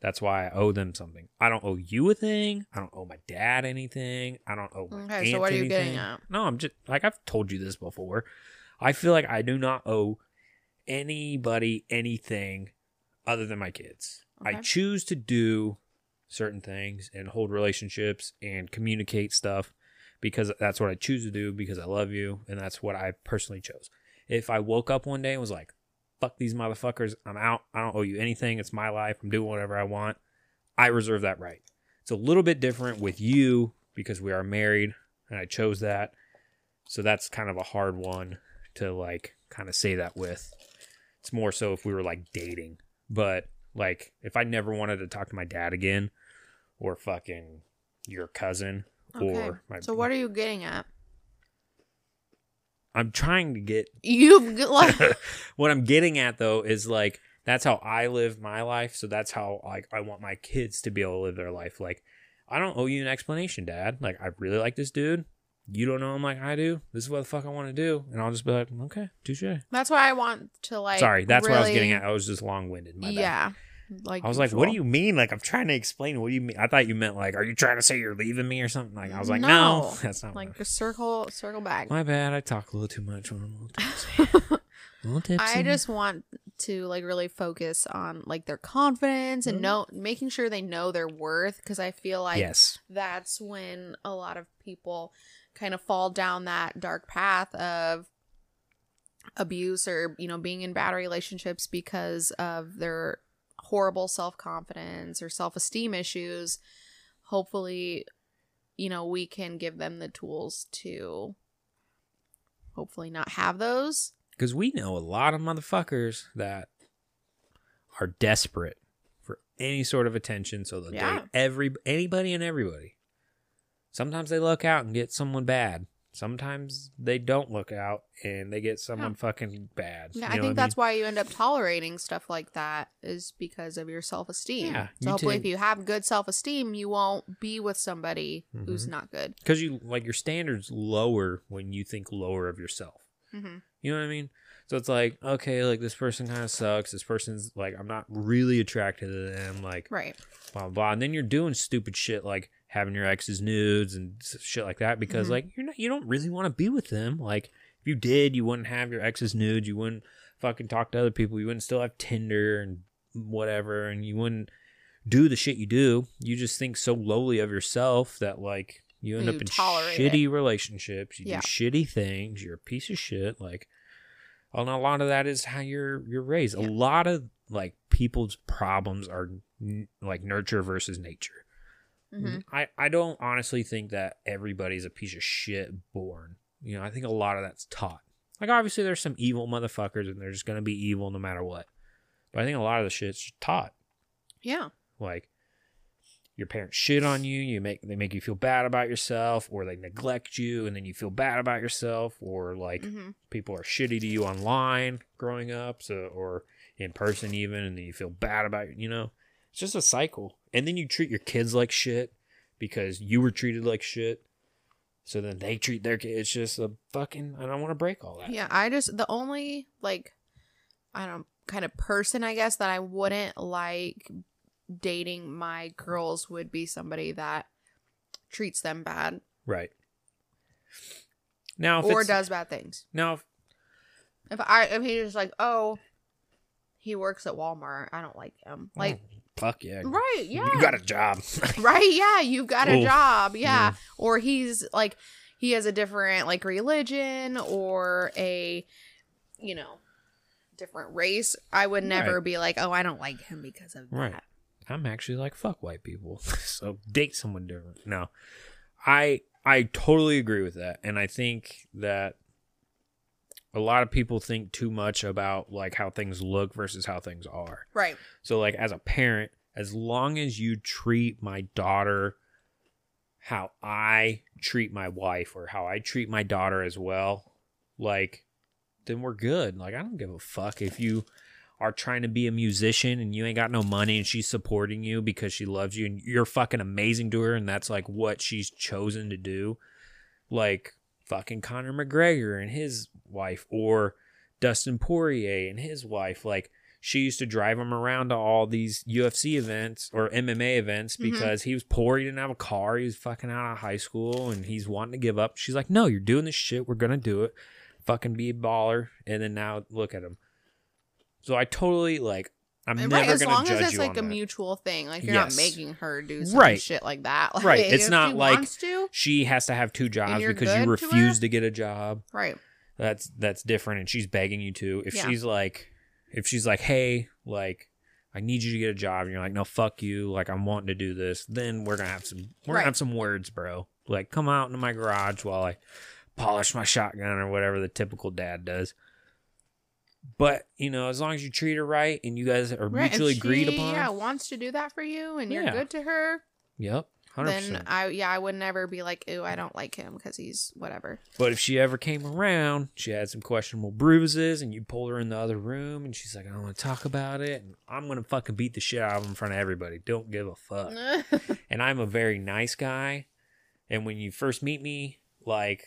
That's why I owe them something. I don't owe you a thing. I don't owe my dad anything. I don't owe my Okay, so what are you getting at? No, I'm just like I've told you this before. I feel like I do not owe anybody anything other than my kids. I choose to do certain things and hold relationships and communicate stuff because that's what I choose to do because I love you and that's what I personally chose. If I woke up one day and was like, fuck these motherfuckers, I'm out. I don't owe you anything. It's my life. I'm doing whatever I want. I reserve that right. It's a little bit different with you because we are married and I chose that. So that's kind of a hard one to like kind of say that with. It's more so if we were like dating. But like if I never wanted to talk to my dad again or fucking your cousin Okay. or my So what are you getting at? I'm trying to get You've [laughs] like [laughs] what I'm getting at though is like that's how I live my life. So that's how like I want my kids to be able to live their life. Like I don't owe you an explanation, Dad. Like I really like this dude. You don't know him like I do. This is what the fuck I want to do, and I'll just be like, okay, touche. that's why I want to like. Sorry, that's what I was getting at. I was just long winded. My bad. Yeah, like I was like, what do you mean? Like I'm trying to explain. What do you mean? I thought you meant like, are you trying to say you're leaving me or something? Like I was like, no, No. [laughs] that's not. like just circle circle back? My bad. I talk a little too much when I'm a little tipsy. [laughs] a little tipsy. I just want to like really focus on like their confidence and Mhm. know making sure they know their worth because I feel like yes. that's when a lot of people kind of fall down that dark path of abuse or you know being in bad relationships because of their horrible self-confidence or self-esteem issues hopefully you know we can give them the tools to hopefully not have those Because we know a lot of motherfuckers that are desperate for any sort of attention, so they'll Yeah. date every anybody and everybody. Sometimes they look out and get someone bad. Sometimes they don't look out and they get someone fucking bad. yeah You i think that's why you end up tolerating stuff like that is because of your self-esteem Yeah, so hopefully if you have good self-esteem you won't be with somebody who's Mhm. not good because you like your standards lower when you think lower of yourself. mm-hmm. You know what I mean? So it's like, okay, like this person kind of sucks. This person's like, I'm not really attracted to them. Like, right blah, blah, blah. And then you're doing stupid shit like having your ex's nudes and shit like that because, Mhm. like, you're not, you don't really want to be with them. Like, if you did, you wouldn't have your ex's nudes. You wouldn't fucking talk to other people. You wouldn't still have Tinder and whatever. And you wouldn't do the shit you do. You just think so lowly of yourself that, like, you end You up in shitty relationships. You Yeah. do shitty things. You're a piece of shit. Like, and a lot of that is how you're you're raised. Yeah. A lot of like people's problems are n- like nurture versus nature. Hmm I I don't honestly think that everybody's a piece of shit born. You know, I think a lot of that's taught. Like obviously there's some evil motherfuckers and they're just gonna be evil no matter what. But I think a lot of the shit's taught. yeah Like your parents shit on you, you make they make you feel bad about yourself, or they neglect you and then you feel bad about yourself, or like hmm people are shitty to you online growing up so or in person even and then you feel bad about you know it's just a cycle and then you treat your kids like shit because you were treated like shit so then they treat their kids it's just a fucking i don't want to break all that Yeah, I just the only like I don't know, kind of person I guess that I wouldn't like dating my girls would be somebody that treats them bad right now if or does bad things. now if, If I if he's just like, "Oh, he works at Walmart. I don't like him." Like, oh, fuck yeah right, yeah. [laughs] you got a job [laughs] right, yeah, you've got a Oof. job. Yeah. Yeah. Or he's like he has a different like religion or a you know, different race. I would never Right. be like, "Oh, I don't like him because of that." Right. I'm actually like fuck white people. [laughs] so date someone different. No. I I totally agree with that. And I think that a lot of people think too much about like how things look versus how things are. Right. So like as a parent, as long as you treat my daughter how I treat my wife or how I treat my daughter as well, like then we're good. Like I don't give a fuck if you are trying to be a musician and you ain't got no money and she's supporting you because she loves you and you're fucking amazing to her and that's like what she's chosen to do. Like fucking Conor McGregor and his wife or Dustin Poirier and his wife like she used to drive him around to all these UFC events or MMA events Mhm. because he was poor. He didn't have a car. He was fucking out of high school and he's wanting to give up. She's like, no, you're doing this shit. We're going to do it. Fucking be a baller. And then now look at him. So I totally like, I'm right, never as long as it's like a that. mutual thing. Like you're Yes. not making her do some Right. shit like that. [laughs] Like, Right, it's not she like- to. She has to have two jobs because you good to refuse to get a job. Right. That's that's different and she's begging you to. If Yeah. she's like if she's like, "Hey, like I need you to get a job." And you're like, "No, fuck you. Like I'm wanting to do this." Then we're going to have some we're gonna have some words, bro. Like come out into my garage while I polish my shotgun or whatever the typical dad does. But, you know, as long as you treat her right and you guys are Right. mutually agreed she, upon. Yeah, wants to do that for you and you're good to her, Yep. 100%. then I yeah, I would never be like, "Ooh, I don't like him because he's whatever." But if she ever came around, she had some questionable bruises, and you pulled her in the other room, and she's like, "I don't want to talk about it," and I'm gonna fucking beat the shit out of him in front of everybody. Don't give a fuck. [laughs] and I'm a very nice guy, and when you first meet me, like,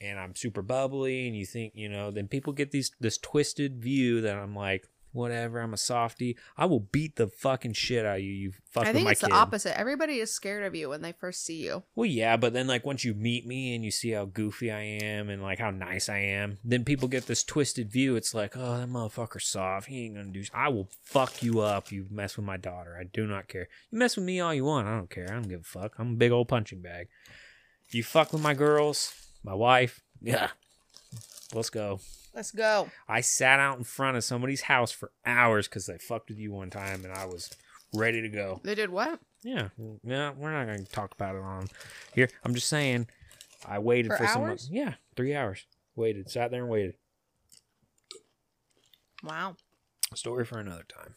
and I'm super bubbly, and you think, you know, then people get these this twisted view that I'm like, whatever, I'm a softie. I will beat the fucking shit out of you. You fuck I with think it's kid. the opposite. Everybody is scared of you when they first see you. Well, yeah, but then like once you meet me and you see how goofy I am and like how nice I am, then people get this twisted view. It's like, oh, that motherfucker's soft. He ain't gonna do. I will fuck you up. You mess with my daughter. I do not care. You mess with me all you want. I don't care. I don't give a fuck. I'm a big old punching bag. You fuck with my girls, my wife. Yeah, let's go. Let's go. I sat out in front of somebody's house for hours because they fucked with you one time, and I was ready to go. They did what? Yeah, yeah. We're not gonna talk about it on here. I'm just saying, I waited For for, someone. hours? Yeah, three hours. Waited, sat there and waited. Wow. Story for another time.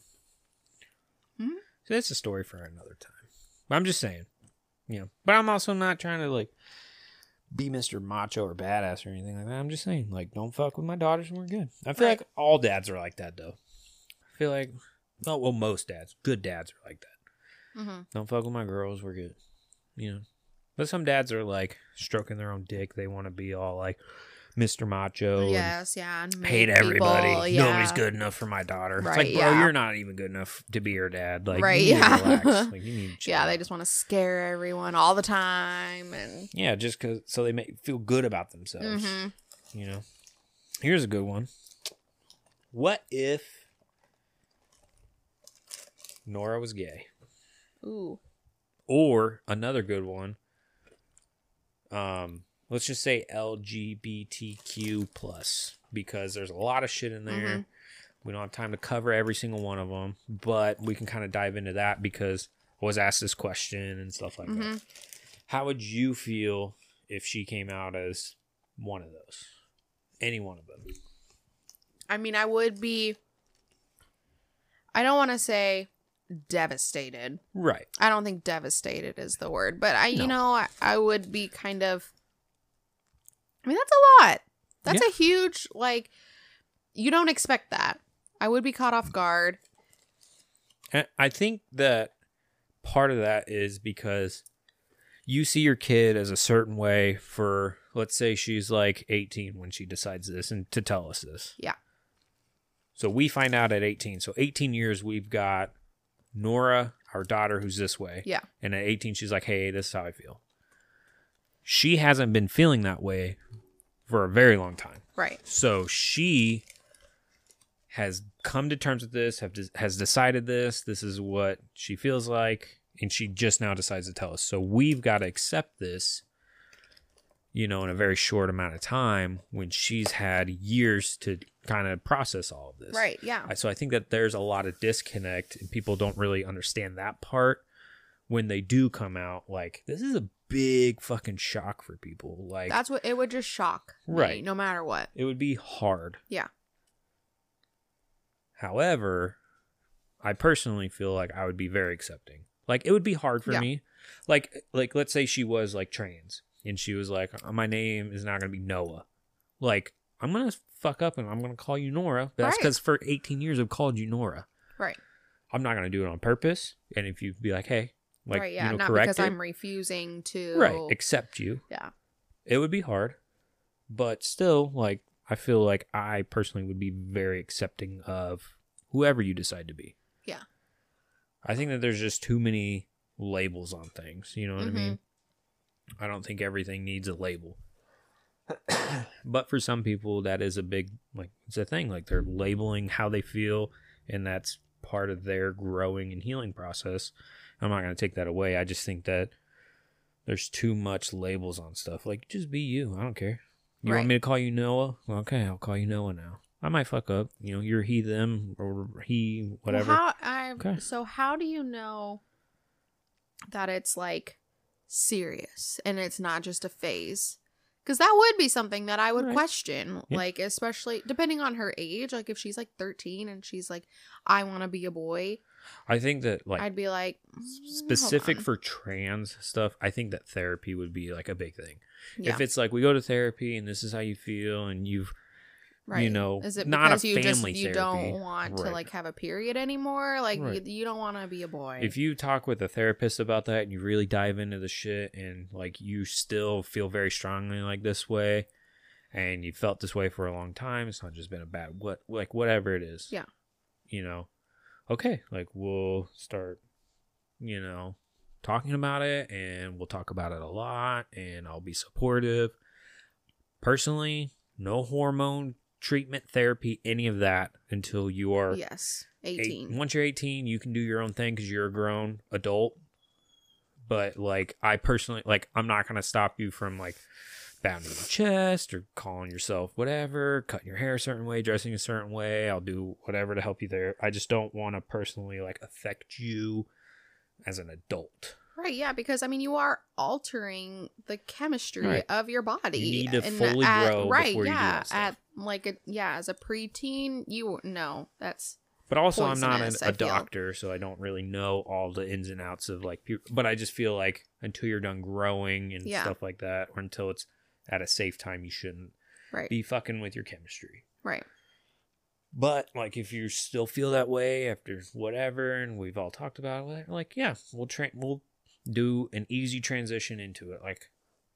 Hmm? So that's a story for another time. But I'm just saying, you know. But I'm also not trying to like be Mr. Macho or badass or anything like that. I'm just saying, like, don't fuck with my daughters and we're good. I feel Right. like all dads are like that though. I feel like, oh well, most dads, good dads are like that. Mm-hmm. Don't fuck with my girls, we're good. You know. But some dads are like stroking their own dick. They want to be all like Mr. Macho. Yes, yeah. And hate everybody. yeah. Nobody's good enough for my daughter. it's Right, like, bro, yeah. you're not even good enough to be her dad. Like, Right, yeah. [laughs] Like, you need to Yeah, they just want to scare everyone all the time, and yeah, just cause so they make feel good about themselves. Mhm. You know. Here's a good one. What if Nora was gay? ooh, Or another good one. Um, let's just say LGBTQ plus because there's a lot of shit in there. Mhm. We don't have time to cover every single one of them, but we can kind of dive into that because I was asked this question and stuff like that. Mhm. How would you feel if she came out as one of those? Any one of them? I mean, I would be. I don't want to say devastated. Right. I don't think devastated is the word, but I, you know, I, I would be kind of. I mean, that's a lot. That's Yeah. a huge like. You don't expect that. I would be caught off guard. I think that part of that is because you see your kid as a certain way for let's say she's like 18 when she decides this and to tell us this. Yeah. So we find out at 18. So 18 years we've got Nora, our daughter who's this way. Yeah. And at 18 she's like, "Hey, this is how I feel." She hasn't been feeling that way for a very long time. Right. So she has come to terms with this, have has decided this. This is what she feels like, and she just now decides to tell us. So we've got to accept this, you know, in a very short amount of time when she's had years to kind of process all of this. Right. Yeah. So I think that there's a lot of disconnect, and people don't really understand that part when they do come out. Like this is a big fucking shock for people. Like That's what it would just shock. me, Right. no matter what. it would be hard. Yeah. However, I personally feel like I would be very accepting. Like it would be hard for Yeah. me. Like like let's say she was like trans and she was like "Uh, my name is not going to be Noah. Like I'm going to fuck up and I'm going to call you Nora. That's Right. cuz for 18 years I've called you Nora. Right. I'm not going to do it on purpose. And if you'd be like, "Hey, like right. Yeah. you know, Not because it, I'm refusing to. right, accept you." Yeah. It would be hard. But still like I feel like I personally would be very accepting of whoever you decide to be. Yeah. I think that there's just too many labels on things. You know what Mhm. I mean? I don't think everything needs a label. [coughs] but for some people, that is a big, like, it's a thing. Like, they're labeling how they feel, and that's part of their growing and healing process. I'm not going to take that away. I just think that there's too much labels on stuff. Like, just be you. I don't care. You Right. want me to call you Noah? Well, okay, I'll call you Noah now. I might fuck up. You know, you're he, them, or he, whatever. Well, how I Okay. so how do you know that it's like serious and it's not just a phase? Because that would be something that I would Right. question, Yeah. like especially depending on her age. Like if she's like thirteen and she's like, "I want to be a boy," I think that, like, I'd be like, "Mm, specific for trans stuff, I think that therapy would be like a big thing. yeah, If it's like we go to therapy and this is how you feel and you've right. You know, Is it not a because you just family you therapy. don't want to like have a period anymore? Like Right. you, you don't want to be a boy. if you talk with a therapist about that and you really dive into the shit and like you still feel very strongly like this way and you felt this way for a long time, it's not just been a bad what like whatever it is. Yeah. You know. Okay, like we'll start, you know, talking about it and we'll talk about it a lot and I'll be supportive. Personally, no hormone treatment, therapy, any of that until you are yes, eight- eighteen. once you're 18, you can do your own thing because you're a grown adult. But like, I personally like, I'm not gonna stop you from like pounding your chest or calling yourself whatever, cutting your hair a certain way, dressing a certain way. I'll do whatever to help you there. I just don't want to personally like affect you as an adult. Right, yeah, because I mean, you are altering the chemistry Right. of your body. You need to and fully at- grow right, before you do yeah, at like a yeah, as a preteen, you no, that's But also, I'm not an, I a feel. doctor, so I don't really know all the ins and outs of like. But I just feel like until you're done growing and Yeah. stuff like that, or until it's at a safe time, you shouldn't right, be fucking with your chemistry. right, But like, if you still feel that way after whatever, and we've all talked about it, like, yeah, we'll train, we'll do an easy transition into it. Like,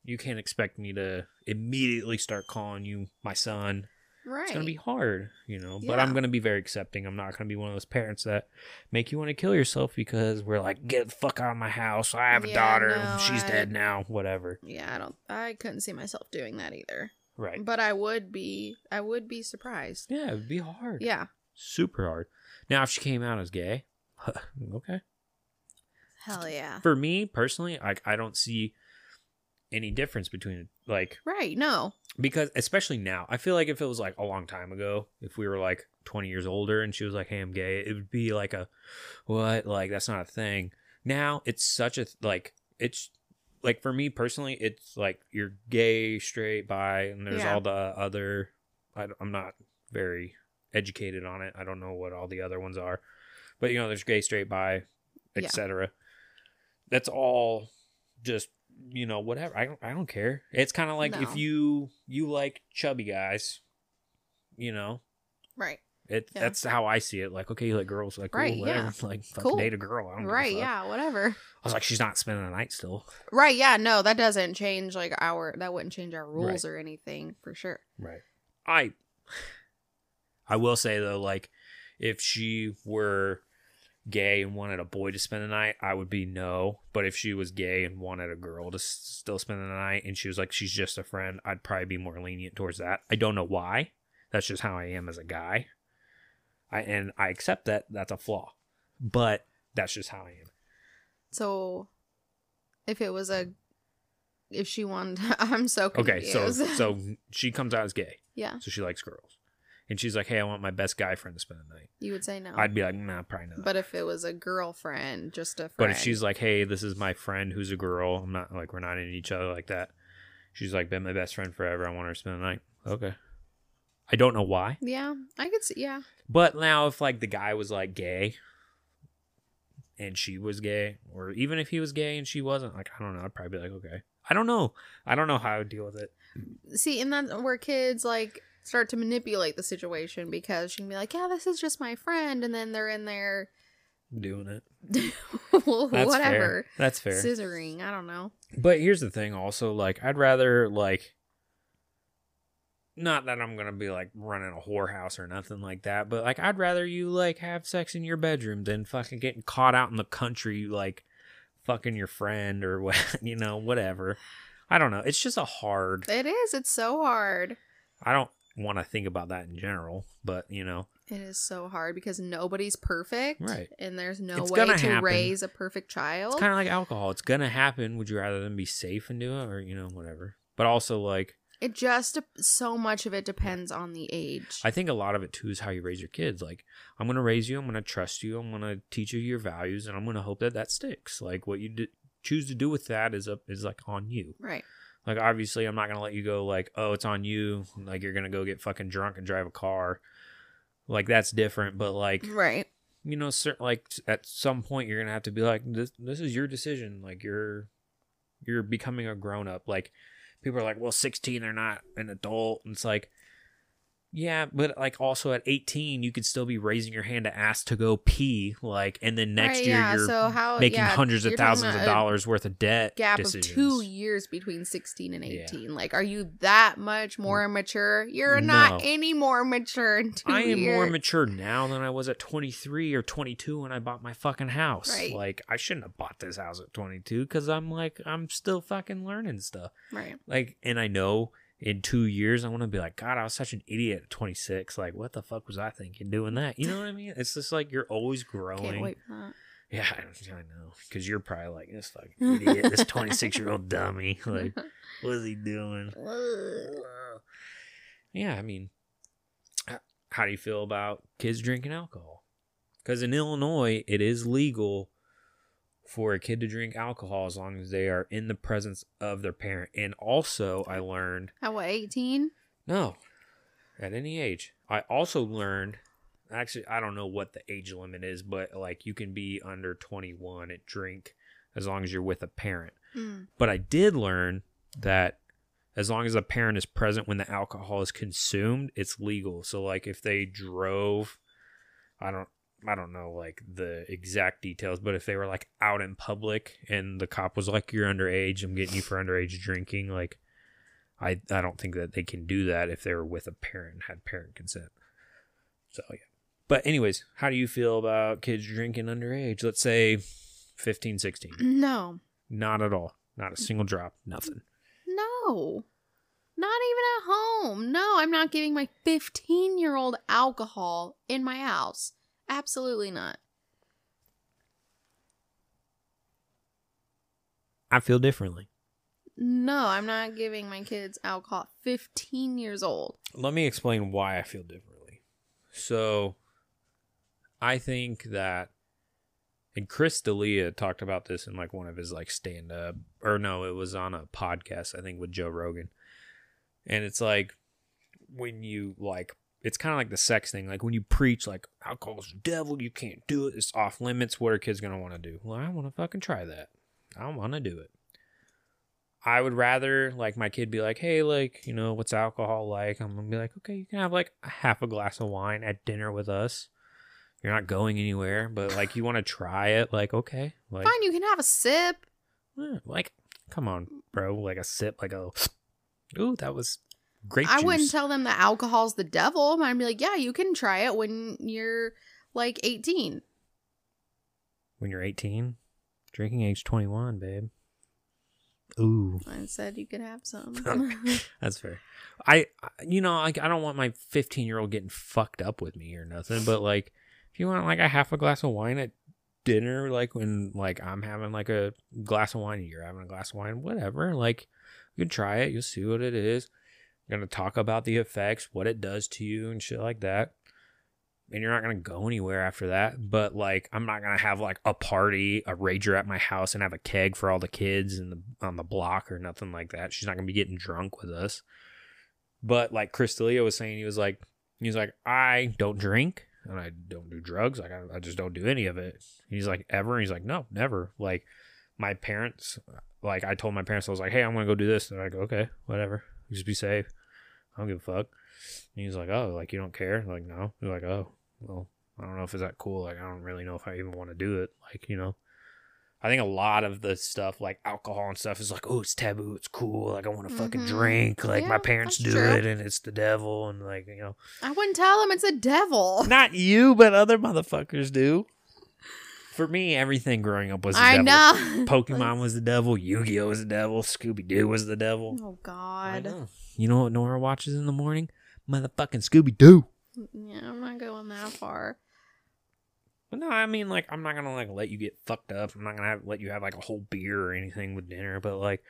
you can't expect me to immediately start calling you my son. Right. It's gonna be hard, you know. But Yeah. I'm gonna be very accepting. I'm not gonna be one of those parents that make you want to kill yourself because we're like, get the fuck out of my house. I have a Yeah, daughter. no, She's I- dead now. Whatever. yeah, I don't. I couldn't see myself doing that either. Right. But I would be. I would be surprised. Yeah, it'd be hard. Yeah. Super hard. Now, if she came out as gay, [laughs] okay. Hell yeah. For me personally, like I don't see any difference between like Right. No. because especially now, I feel like if it was like a long time ago, if we were like 20 years older and she was like, "Hey, I'm gay," it would be like a what? Like that's not a thing. Now it's such a like it's like for me personally, it's like you're gay, straight, bi, and there's Yeah. all the other. I, I'm not very educated on it. I don't know what all the other ones are, but you know, there's gay, straight, bi, Yeah. etc. That's all just you know whatever. I don't I don't care. It's kind of like No. if you you like chubby guys, you know. Right. It Yeah. that's how I see it. Like, okay, you like girls, like cool, Right, whatever. yeah. [laughs] Like, Cool. date a girl. I don't Right. Yeah. Whatever. I was like, she's not spending the night still. Right. Yeah. No, that doesn't change like our. That wouldn't change our rules or anything for sure. Right. I I will say though, like, if she were gay and wanted a boy to spend the night, I would be no. But if she was gay and wanted a girl to s- still spend the night, and she was like, she's just a friend, I'd probably be more lenient towards that. I don't know why. That's just how I am as a guy. I and I accept that that's a flaw, but that's just how I am. So, if it was a, if she wanted, [laughs] I'm so confused. Okay, so so [laughs] she comes out as gay, yeah, so she likes girls, and she's like, "Hey, I want my best guy friend to spend the night." you would say no. I'd be like, "Nah, probably not." but if it was a girlfriend, just a friend. But if she's like, "Hey, this is my friend who's a girl," I'm not like we're not in each other like that. She's like, "Been my best friend forever. I want her to spend the night." Okay. I don't know why, yeah, I could see. Yeah, but now if like the guy was like gay, and she was gay, or even if he was gay and she wasn't, like I don't know, I'd probably be like, okay. I don't know. I don't know how I would deal with it. see, and that's where kids like start to manipulate the situation because she can be like, "Yeah, this is just my friend," and then they're in there, Doing it. [laughs] well, That's whatever, fair. That's fair. scissoring. I don't know. But here's the thing also, like I'd rather like not that I'm gonna be like running a whorehouse or nothing like that, but like I'd rather you like have sex in your bedroom than fucking getting caught out in the country like fucking your friend or what [laughs] you know, whatever. I don't know. It's just a hard It is. It's so hard. I don't want to think about that in general, but you know, It is so hard because nobody's perfect, Right. And there's no It's way to happen. raise a perfect child. it's kind of like alcohol. It's gonna happen. Would you rather than be safe and do it, or you know, whatever? But also like it just so much of it depends on the age. I think a lot of it too is how you raise your kids. Like, I'm gonna raise you. I'm gonna trust you. I'm gonna teach you your values, and I'm gonna hope that that sticks. Like, what you do, choose to do with that is up is like on you. right. Like, obviously, I'm not gonna let you go. Like, oh, it's on you. Like, you're gonna go get fucking drunk and drive a car. Like, that's different. But like, Right. you know, certain like at some point, you're gonna have to be like, this. This is your decision. Like, you're you're becoming a grown up. Like, people are like, well, 16, they're not an adult. And it's like, yeah, but like also at 18, you could still be raising your hand to ask to go pee. Like, and then next Right, year, yeah, you're so how making yeah, hundreds of thousands of dollars worth of debt. Gap decisions. of two years between 16 and Yeah. 18. Like, are you that much more immature? You're not any more mature I am more mature now than I was at 23 or 22 when I bought my fucking house. Right. Like, I shouldn't have bought this house at 22 because I'm like, I'm still fucking learning stuff. Right. Like, and I know in two years, I want to be like, God, I was such an idiot at 26. Like, what the fuck was I thinking doing that? You know what I mean? It's just like you're always growing. Can't wait for that. Yeah, I, I know. Because you're probably like this fucking [laughs] idiot, this 26 year old dummy. [laughs] Like, what is he doing? Yeah, I mean, how do you feel about kids drinking alcohol? Because in Illinois, it is legal for a kid to drink alcohol as long as they are in the presence of their parent. And also, I learned At what, 18? no, at any age. I also learned, actually, I don't know what the age limit is, but like you can be under 21 and drink as long as you're with a parent. Mm. But I did learn that as long as a parent is present when the alcohol is consumed, it's legal. So like if they drove, I don't I don't know like the exact details, but if they were like out in public and the cop was like, "You're underage. I'm getting you for underage drinking," like I I don't think that they can do that if they were with a parent and had parent consent. So yeah. But anyways, how do you feel about kids drinking underage? Let's say 15, 16. No. Not at all. Not a single drop. Nothing. No. Not even at home. No, I'm not giving my 15 year old alcohol in my house. Absolutely not. I feel differently. No, I'm not giving my kids alcohol. 15 years old. Let me explain why I feel differently. So, I think that, and Chris D'Elia talked about this in like one of his like stand up, or no, it was on a podcast, I think with Joe Rogan. And it's like when you like, it's kind of like the sex thing. Like when you preach, like, alcohol's the devil, you can't do it, it's off limits. What are kids going to want to do? Well, I want to fucking try that. I want to do it. I would rather like my kid be like, hey, like, you know, what's alcohol like? I'm gonna be like, okay, you can have like a half a glass of wine at dinner with us. You're not going anywhere, but like you want to try it, like okay, like, Fine, you can have a sip. like, come on, bro, like a sip, like a, ooh, that was great. I wouldn't tell them that alcohol's the devil. I'd be like, yeah, you can try it when you're like 18. when you're 18, drinking age 21, babe. Ooh, I said you could have some. [laughs] [laughs] That's fair. I, I- you know, like I don't want my 15 year old getting fucked up with me or nothing, but like if you want like a half a glass of wine at dinner, like when like I'm having like a glass of wine and you're having a glass of wine, whatever, like you can try it, you'll see what it is. You're gonna talk about the effects, what it does to you, and shit like that. And you're not gonna go anywhere after that. But like, I'm not gonna have like a party, a rager at my house, and have a keg for all the kids and on the block or nothing like that. She's not gonna be getting drunk with us. But like Chris was saying, he was like, he's like, I don't drink and I don't do drugs. Like I, I just don't do any of it. He's like, ever? He's like, no, never. Like my parents, like I told my parents, I was like, hey, I'm gonna go do this. They're like, okay, whatever. Just be safe. I don't give a fuck. And he's like, oh, like you don't care? Like no. They're like, oh, well, I don't know if it's that cool. Like I don't really know if I even want to do it. Like you know. I think a lot of the stuff like alcohol and stuff is like, oh, it's taboo, it's cool. Like I want to fucking Mhm. drink. Like my parents do true. it, and it's the devil, and like you know, I wouldn't tell them it's a devil. [laughs] not you, but other motherfuckers do. For me, everything growing up was the I devil. know. Pokemon [laughs] was the devil. Yu Gi Oh was the devil. Scooby Doo was the devil. Oh I God. Know. You know what Nora watches in the morning? Motherfucking Scooby Doo. Yeah, I'm not going that far. But no, I mean, like, I'm not gonna like let you get fucked up. I'm not gonna have, let you have like a whole beer or anything with dinner. But like,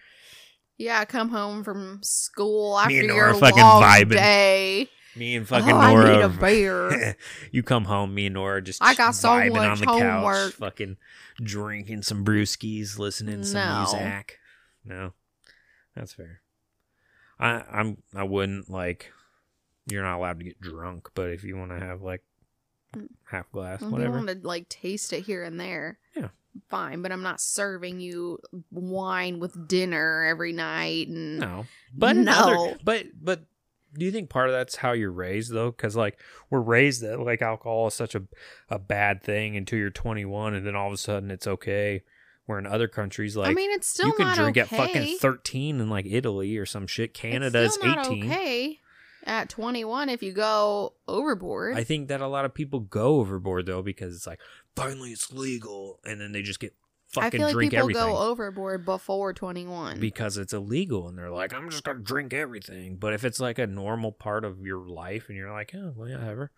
Yeah, come home from school after Me and your fucking long vibing. day. me and fucking oh, I Nora, need a beer. [laughs] you come home, me and Nora just I got so vibing much on the homework. couch, fucking drinking some brewskis, listening to some music. No, that's fair. I I'm I wouldn't like. You're not allowed to get drunk, but if you want to have like Mm. half glass, If you whatever. want to like taste it here and there. Yeah. Fine, but I'm not serving you wine with dinner every night and No, but No. other, but but do you think part of that's how you're raised though? Because like we're raised that like alcohol is such a a bad thing until you're 21, and then all of a sudden it's okay. Where in other countries, like I mean it's still you can drink okay. at fucking 13 in like Italy or some shit. Canada's still not 18. okay at 21 if you go overboard. I think that a lot of people go overboard though because it's like finally it's legal, and then they just get I fucking feel like drink people everything. go overboard before 21. because it's illegal and they're like i'm just gonna drink everything but if it's like a normal part of your life and you're like oh well, yeah, whatever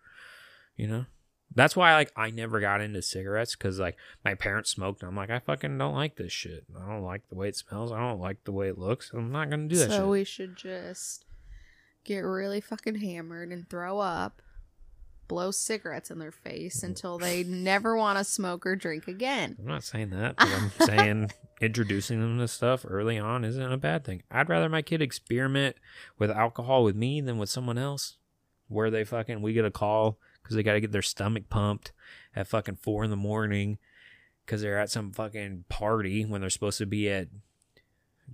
you know That's why like I never got into cigarettes because like my parents smoked. And I'm like I fucking don't like this shit. I don't like the way it smells. I don't like the way it looks. I'm not gonna do that so shit. we should just get really fucking hammered and throw up, blow cigarettes in their face mm. until they never want to smoke or drink again. I'm not saying that. But I'm [laughs] saying introducing them to stuff early on isn't a bad thing. I'd rather my kid experiment with alcohol with me than with someone else. Where they fucking we get a call because they got to get their stomach pumped at fucking four in the morning because they're at some fucking party when they're supposed to be at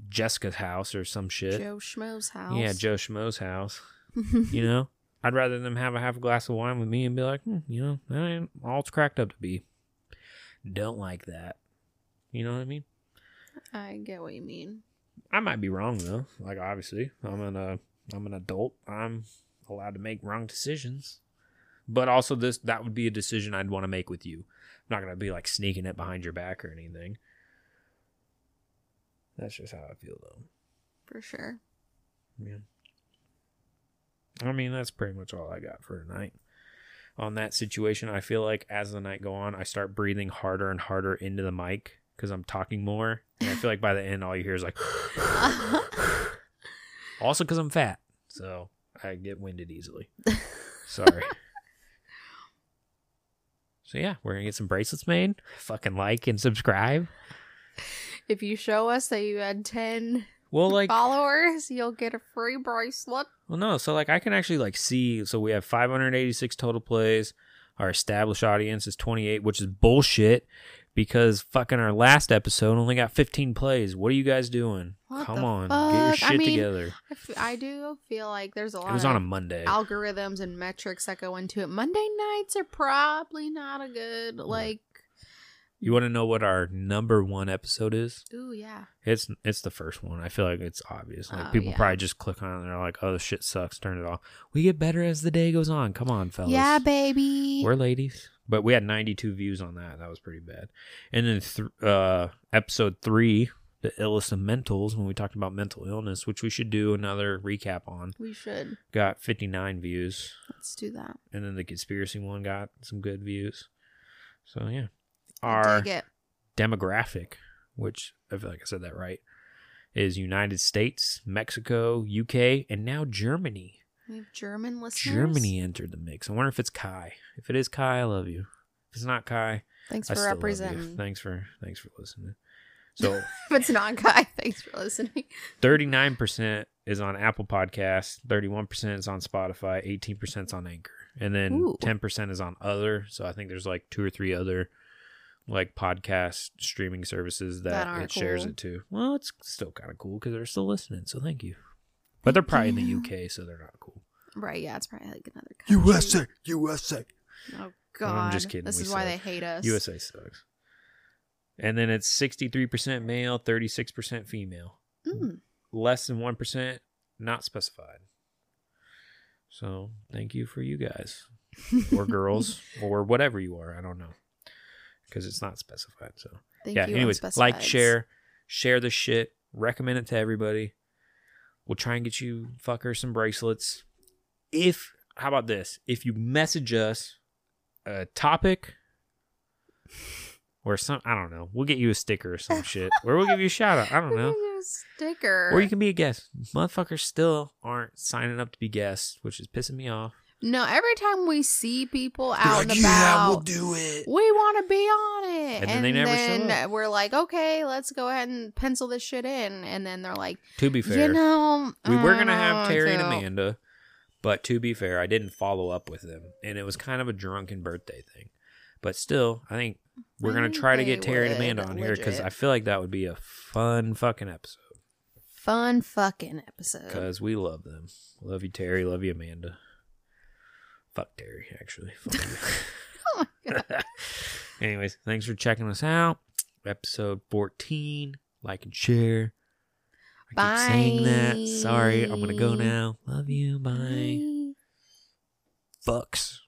Jessica's house or some shit. Joe Schmo's house. Yeah, Joe Schmo's house. [laughs] You know, I'd rather them have a half a glass of wine with me and be like, hmm, you know, that ain't all it's cracked up to be. Don't like that. You know what I mean? I get what you mean. I might be wrong though. Like obviously, I'm an uh, I'm an adult. I'm allowed to make wrong decisions. But also this that would be a decision I'd want to make with you. I'm not gonna be like sneaking it behind your back or anything. That's just how I feel though. For sure. Yeah. I mean, that's pretty much all I got for tonight. On that situation, I feel like as the night go on, I start breathing harder and harder into the mic because I'm talking more. And I feel like by the end, all you hear is like. [laughs] [laughs] also, because I'm fat, so I get winded easily. [laughs] Sorry. So yeah, we're gonna get some bracelets made. [laughs] Fucking like and subscribe. if you show us that you had 10 Well, like followers, you'll get a free bracelet. Well, no. So like I can actually like see. So we have 586 total plays. Our established audience is 28, which is bullshit because fucking our last episode only got 15 plays. What are you guys doing? What Come on, get your fuck? shit I mean, together. I, f- I do feel like there's a lot It was of on a Monday. algorithms and metrics that go into it. Monday nights are probably not a good, like, You want to know what our number one episode is? ooh, yeah. It's it's the first one. I feel like it's obvious. Like Oh, people yeah. probably just click on it and they're like, "Oh, this shit sucks." Turn it off. We get better as the day goes on. Come on, fellas. Yeah, baby. We're ladies, but we had 92 views on that. That was pretty bad. And then th- uh, episode three, the illest of mentals, when we talked about mental illness, which we should do another recap on, we should. got 59 views. Let's do that. And then the conspiracy one got some good views. So yeah, our demographic, which I feel like I said that right, is United States, Mexico, UK, and now Germany. We have German listeners. Germany entered the mix. I wonder if it's Kai. If it is Kai, I love you. If it's not Kai, Thanks for still love you. representing. [laughs] Thanks for thanks for listening. [laughs] So if it's not Kai, [laughs] thanks for listening. thirty nine percent is on Apple Podcasts, thirty one percent is on Spotify, eighteen percent is on Anchor, and then ten percent is on other. So I think there's like two or three other like podcast streaming services that, That it shares it to. Well, it's still kind of cool because they're still listening. So thank you. But they're probably in the UK, so they're not cool. Right, yeah, it's probably like another country. USA. USA. Oh god. I'm just kidding, This we is why suck. they hate us. USA sucks. And then it's 63% male, 36% female. Mm. Less than 1% not specified. So, thank you for you guys or [laughs] girls or whatever you are. I don't know. Because it's not specified. So, Thank yeah, you, anyways, like, share, share the shit, recommend it to everybody. We'll try and get you fuckers some bracelets. If, how about this? If you message us a topic or some, I don't know, we'll get you a sticker or some shit, or we'll give you a shout out. I don't know. Sticker. Or you can be a guest. Motherfuckers still aren't signing up to be guests, which is pissing me off. No, every time we see people out and about, do it. we want to be on it. And then they never show up. we're like, okay, let's go ahead and pencil this shit in. And then they're like, To be fair, you know, we were gonna have Terry and Amanda, but to be fair, I didn't follow up with them, and it was kind of a drunken birthday thing. But still, I think we're I gonna think try to get Terry and Amanda on here because. I feel like that would be a fun fucking episode. Fun fucking episode. Because we love them. Love you, Terry. Love you, Amanda. Fuck Terry, actually. Fuck [laughs] [laughs] Oh you. [laughs] Anyways, thanks for checking us out. Episode 14. Like and share. I keep saying that. Sorry, I'm going to go now. Love you. Bye. Bye. Bucks.